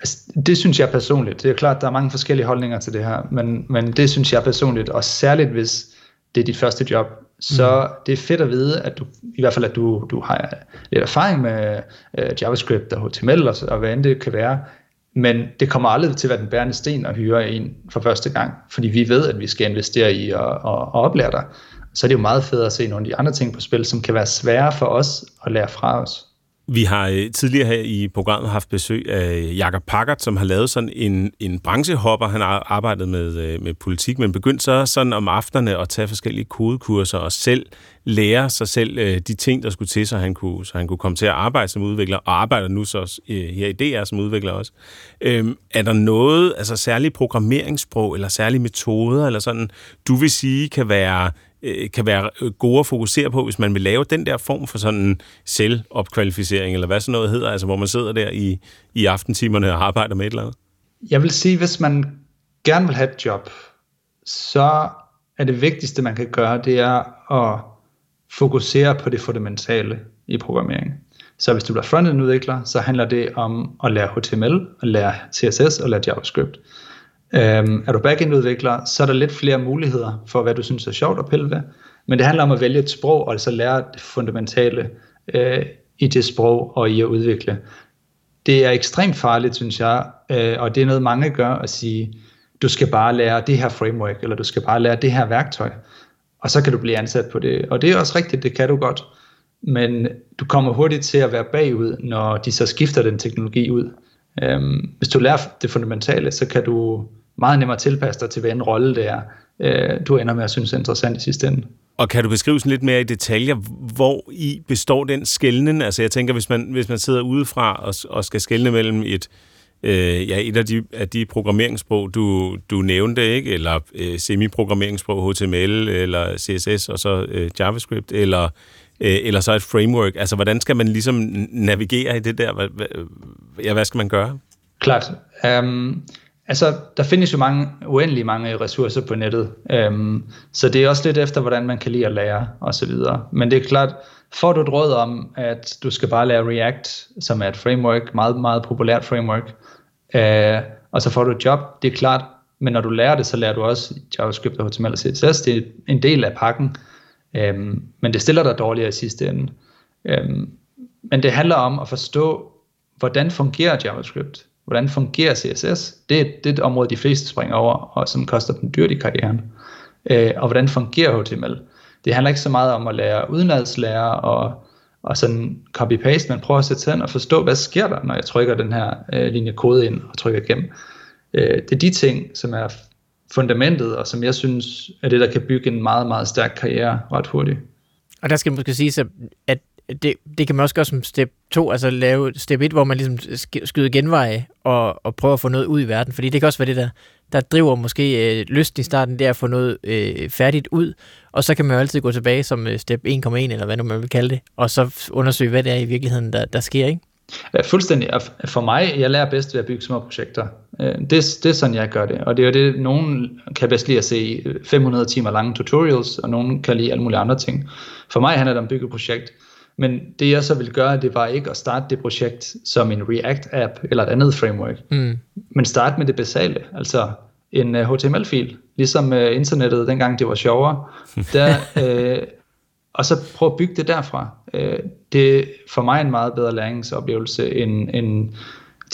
Altså, det synes jeg personligt. Det er klart, der er mange forskellige holdninger til det her, men, men det synes jeg personligt, og særligt hvis det er dit første job, så mm. det er fedt at vide, at du, i hvert fald at du, du har lidt erfaring med uh, JavaScript og HTML og, og hvad end det kan være, men det kommer aldrig til at være den bærende sten at hyre en for første gang, fordi vi ved, at vi skal investere i at, at, at oplære dig. Så er det jo meget fedt at se nogle af de andre ting på spil, som kan være svære for os at lære fra os. Vi har øh, tidligere her i programmet haft besøg af Jakob Packard, som har lavet sådan en, en branchehopper. Han har arbejdet med, øh, med politik, men begyndt så sådan om aftenerne at tage forskellige kodekurser og selv lære sig selv øh, de ting, der skulle til, så han kunne, så han kunne komme til at arbejde som udvikler, og arbejder nu så her i DR som udvikler også. Øhm, er der noget, altså særlige programmeringssprog, eller særlige metoder, eller sådan, du vil sige kan være øh, kan være øh, gode at fokusere på, hvis man vil lave den der form for sådan selvopkvalificering, eller hvad sådan noget hedder, altså hvor man sidder der i, i aftentimerne og arbejder med et eller andet? Jeg vil sige, hvis man gerne vil have et job, så er det vigtigste, man kan gøre, det er at fokusere på det fundamentale i programmering. Så hvis du bliver frontend udvikler, så handler det om at lære HTML, at lære CSS og lære JavaScript. Øhm, er du backend-udvikler, så er der lidt flere muligheder for, hvad du synes er sjovt at pille ved. Men det handler om at vælge et sprog, og altså lære det fundamentale øh, i det sprog og i at udvikle. Det er ekstremt farligt, synes jeg, øh, og det er noget, mange gør at sige, du skal bare lære det her framework, eller du skal bare lære det her værktøj. og så kan du blive ansat på det. Og det er også rigtigt, det kan du godt. Men du kommer hurtigt til at være bagud, når de så skifter den teknologi ud. Øhm, hvis du lærer det fundamentale, så kan du meget nemmere tilpasse dig til, hvad en rolle det er, øh, du ender med at synes er interessant i sidste ende. Og kan du beskrive sådan lidt mere i detaljer, hvor i består den skældnen? Altså jeg tænker, hvis man, hvis man sidder udefra og, og skal skælne mellem et, øh, ja, et af de, af de programmeringssprog, du, du nævnte, ikke? eller øh, semi-programmeringssprog, HTML eller CSS og så øh, JavaScript, eller, øh, eller så et framework. Altså hvordan skal man ligesom navigere i det der? Hvad, hvad, ja, hvad skal man gøre? Klart. Um Altså, der findes jo mange, uendelig mange ressourcer på nettet, øhm, så det er også lidt efter, hvordan man kan lide at lære osv. Men det er klart, får du et råd om, at du skal bare lære React, som er et framework, meget, meget populært framework, øh, og så får du et job, det er klart, men når du lærer det, så lærer du også JavaScript og HTML og CSS, det er en del af pakken, øhm, men det stiller dig dårligere i sidste ende. Øhm, men det handler om at forstå, hvordan fungerer JavaScript? Hvordan fungerer CSS? Det er, det er et område, de fleste springer over, og som koster dem dyrt i karrieren. Øh, og hvordan fungerer HTML? Det handler ikke så meget om at lære udenlandslære og, og sådan copy-paste, men prøve at sætte sig og forstå, hvad sker der, når jeg trykker den her øh, linje kode ind og trykker igennem. Øh, det er de ting, som er fundamentet, og som jeg synes er det, der kan bygge en meget, meget stærk karriere ret hurtigt. Og der skal måske sige, at det, det kan man også gøre som step 2, altså lave step 1, hvor man ligesom skyder genveje og, og prøver at få noget ud i verden, fordi det kan også være det, der, der driver måske øh, lysten i starten, det er at få noget øh, færdigt ud, og så kan man jo altid gå tilbage som øh, step 1,1, eller hvad nu man vil kalde det, og så undersøge, hvad det er i virkeligheden, der, der sker, ikke? Ja, fuldstændig. For mig, jeg lærer bedst ved at bygge små projekter. Øh, det, det er sådan, jeg gør det. Og det er jo det, nogen kan bedst lide at se øh, 500 timer lange tutorials, og nogen kan lide alle mulige andre ting. For mig handler det om at bygge et projekt. Men det jeg så ville gøre, det var ikke at starte det projekt som en React-app eller et andet framework, mm. men starte med det basale, altså en uh, HTML-fil, ligesom uh, internettet dengang det var sjovere, *laughs* der, uh, og så prøve at bygge det derfra. Uh, det er for mig en meget bedre læringsoplevelse end, end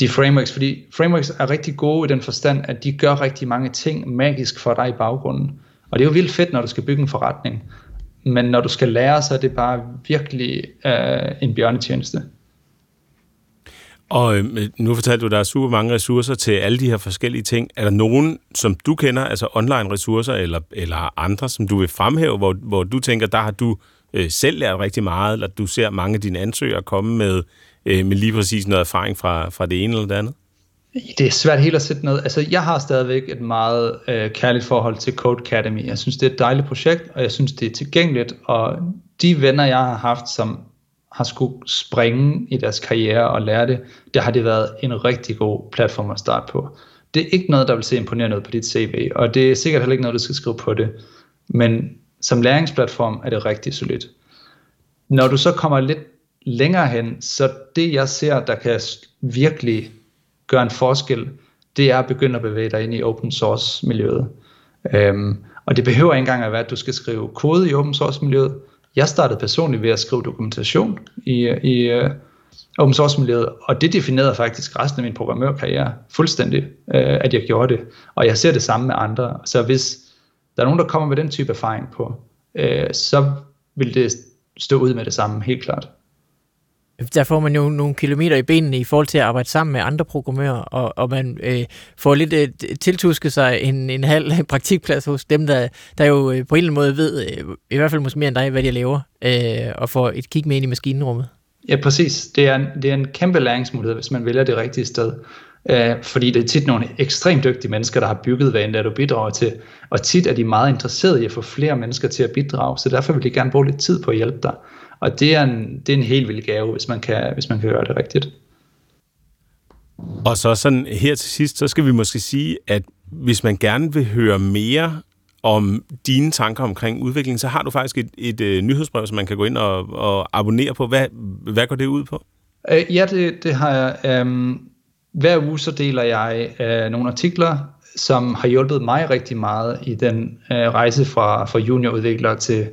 de frameworks, fordi frameworks er rigtig gode i den forstand, at de gør rigtig mange ting magisk for dig i baggrunden. Og det er jo vildt fedt, når du skal bygge en forretning men når du skal lære, så er det bare virkelig øh, en bjørnetjeneste. Og øh, nu fortalte du, at der er super mange ressourcer til alle de her forskellige ting. Er der nogen, som du kender, altså online ressourcer eller, eller andre, som du vil fremhæve, hvor, hvor du tænker, der har du øh, selv lært rigtig meget, eller du ser mange af dine ansøgere komme med, øh, med lige præcis noget erfaring fra, fra det ene eller det andet? Det er svært helt at sætte noget. Altså, jeg har stadigvæk et meget øh, kærligt forhold til Code Academy. Jeg synes, det er et dejligt projekt, og jeg synes, det er tilgængeligt. Og de venner, jeg har haft, som har skulle springe i deres karriere og lære det, der har det været en rigtig god platform at starte på. Det er ikke noget, der vil se imponerende ud på dit CV, og det er sikkert heller ikke noget, du skal skrive på det. Men som læringsplatform er det rigtig solidt. Når du så kommer lidt længere hen, så det jeg ser, der kan virkelig gør en forskel, det er at begynde at bevæge dig ind i open source miljøet. Øhm, og det behøver ikke engang at være, at du skal skrive kode i open source miljøet. Jeg startede personligt ved at skrive dokumentation i, i uh, open source miljøet, og det definerede faktisk resten af min programmørkarriere fuldstændig, uh, at jeg gjorde det. Og jeg ser det samme med andre. Så hvis der er nogen, der kommer med den type erfaring på, uh, så vil det stå ud med det samme, helt klart der får man jo nogle kilometer i benene i forhold til at arbejde sammen med andre programmører, og, og man øh, får lidt øh, tiltusket sig en, en halv *laughs* praktikplads hos dem, der, der jo øh, på en eller anden måde ved, øh, i hvert fald måske mere end dig, hvad de laver, øh, og får et kig med ind i maskinrummet. Ja, præcis. Det er, det er en kæmpe læringsmulighed, hvis man vælger det rigtige sted. Øh, fordi det er tit nogle ekstremt dygtige mennesker, der har bygget, hvad end der du bidrager til. Og tit er de meget interesserede i at få flere mennesker til at bidrage, så derfor vil de gerne bruge lidt tid på at hjælpe dig. Og det er en, det er en helt vild gave, hvis man, kan, hvis man kan gøre det rigtigt. Og så sådan her til sidst, så skal vi måske sige, at hvis man gerne vil høre mere om dine tanker omkring udvikling, så har du faktisk et, et, et uh, nyhedsbrev, som man kan gå ind og, og abonnere på. Hvad, hvad går det ud på? Uh, ja, det, det har jeg. Um, hver uge så deler jeg uh, nogle artikler, som har hjulpet mig rigtig meget i den uh, rejse fra, fra juniorudvikler til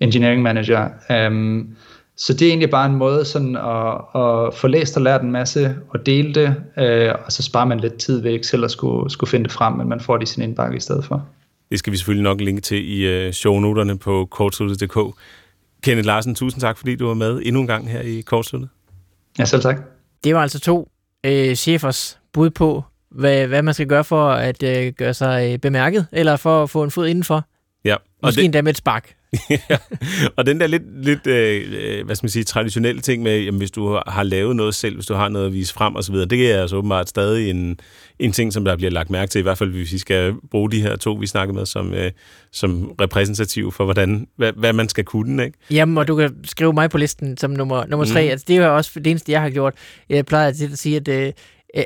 engineering manager. Um, så det er egentlig bare en måde sådan at, at få læst og lært en masse og dele det, uh, og så sparer man lidt tid ved ikke selv at skulle, skulle finde det frem, men man får det i sin indbakke i stedet for. Det skal vi selvfølgelig nok linke til i øh, shownoterne på kortsluttet.dk. Kenneth Larsen, tusind tak, fordi du var med endnu en gang her i Kortsluttet. Ja, selv tak. Det var altså to øh, chefers bud på, hvad, hvad man skal gøre for at øh, gøre sig øh, bemærket, eller for at få en fod indenfor. Ja, og Måske det, endda med et spark. *laughs* ja. Og den der lidt, lidt øh, hvad skal man sige, traditionelle ting med, jamen, hvis du har lavet noget selv, hvis du har noget at vise frem osv., det er altså åbenbart stadig en, en ting, som der bliver lagt mærke til, i hvert fald hvis vi skal bruge de her to, vi snakker med, som, øh, som repræsentativ for, hvordan, hvad, hvad man skal kunne. Ikke? Jamen, og du kan skrive mig på listen som nummer, nummer tre. Mm. Altså, det er jo også det eneste, jeg har gjort. Jeg plejer altid at sige, at øh,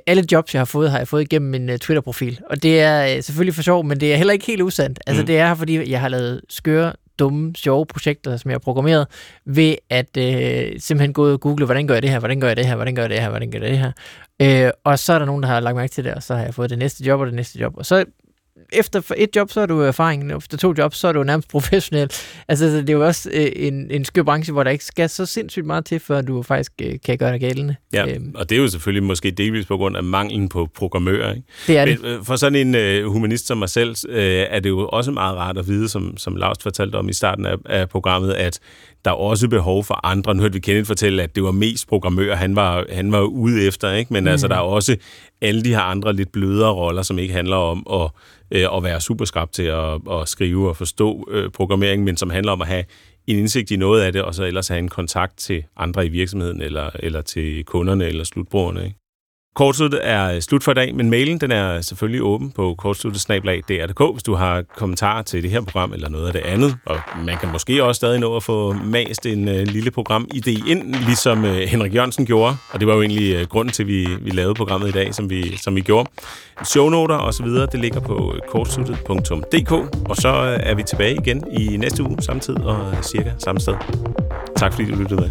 alle jobs, jeg har fået, har jeg fået igennem min uh, Twitter-profil. Og det er uh, selvfølgelig for sjov, men det er heller ikke helt usandt. Altså, mm. det er fordi jeg har lavet skøre, dumme, sjove projekter, som jeg har programmeret, ved at øh, simpelthen gå ud og google, hvordan gør jeg det her, hvordan gør jeg det her, hvordan gør jeg det her, hvordan gør jeg det her. Øh, og så er der nogen, der har lagt mærke til det, og så har jeg fået det næste job og det næste job. Og så efter et job, så er du erfaring. Efter to jobs, så er du nærmest *laughs* professionel. Altså, det er jo også øh, en, en skør branche, hvor der ikke skal så sindssygt meget til, før du faktisk øh, kan gøre dig gældende. Ja, øhm. og det er jo selvfølgelig måske delvis på grund af manglen på programmører. Ikke? Det er det. Men, for sådan en øh, humanist som mig selv, øh, er det jo også meget rart at vide, som, som Lars fortalte om i starten af, af programmet, at der er også behov for andre. Nu hørte vi Kenneth fortælle, at det var mest programmører, han var, han var ude efter. Ikke? Men mm. altså, der er også alle de her andre lidt blødere roller, som ikke handler om at, øh, at være superskrab til at, at skrive og forstå øh, programmering, men som handler om at have en indsigt i noget af det, og så ellers have en kontakt til andre i virksomheden, eller, eller til kunderne eller slutbrugerne. Ikke? Kortsluttet er slut for i dag, men mailen den er selvfølgelig åben på kortsluttet-dr.dk, hvis du har kommentarer til det her program eller noget af det andet. Og man kan måske også stadig nå at få mast en øh, lille programidé ind, ligesom øh, Henrik Jørgensen gjorde. Og det var jo egentlig øh, grunden til, at vi, vi lavede programmet i dag, som vi, som vi gjorde. Shownoter og så videre, det ligger på kortsluttet.dk. Og så er vi tilbage igen i næste uge, samtidig og cirka samme sted. Tak fordi du lyttede med.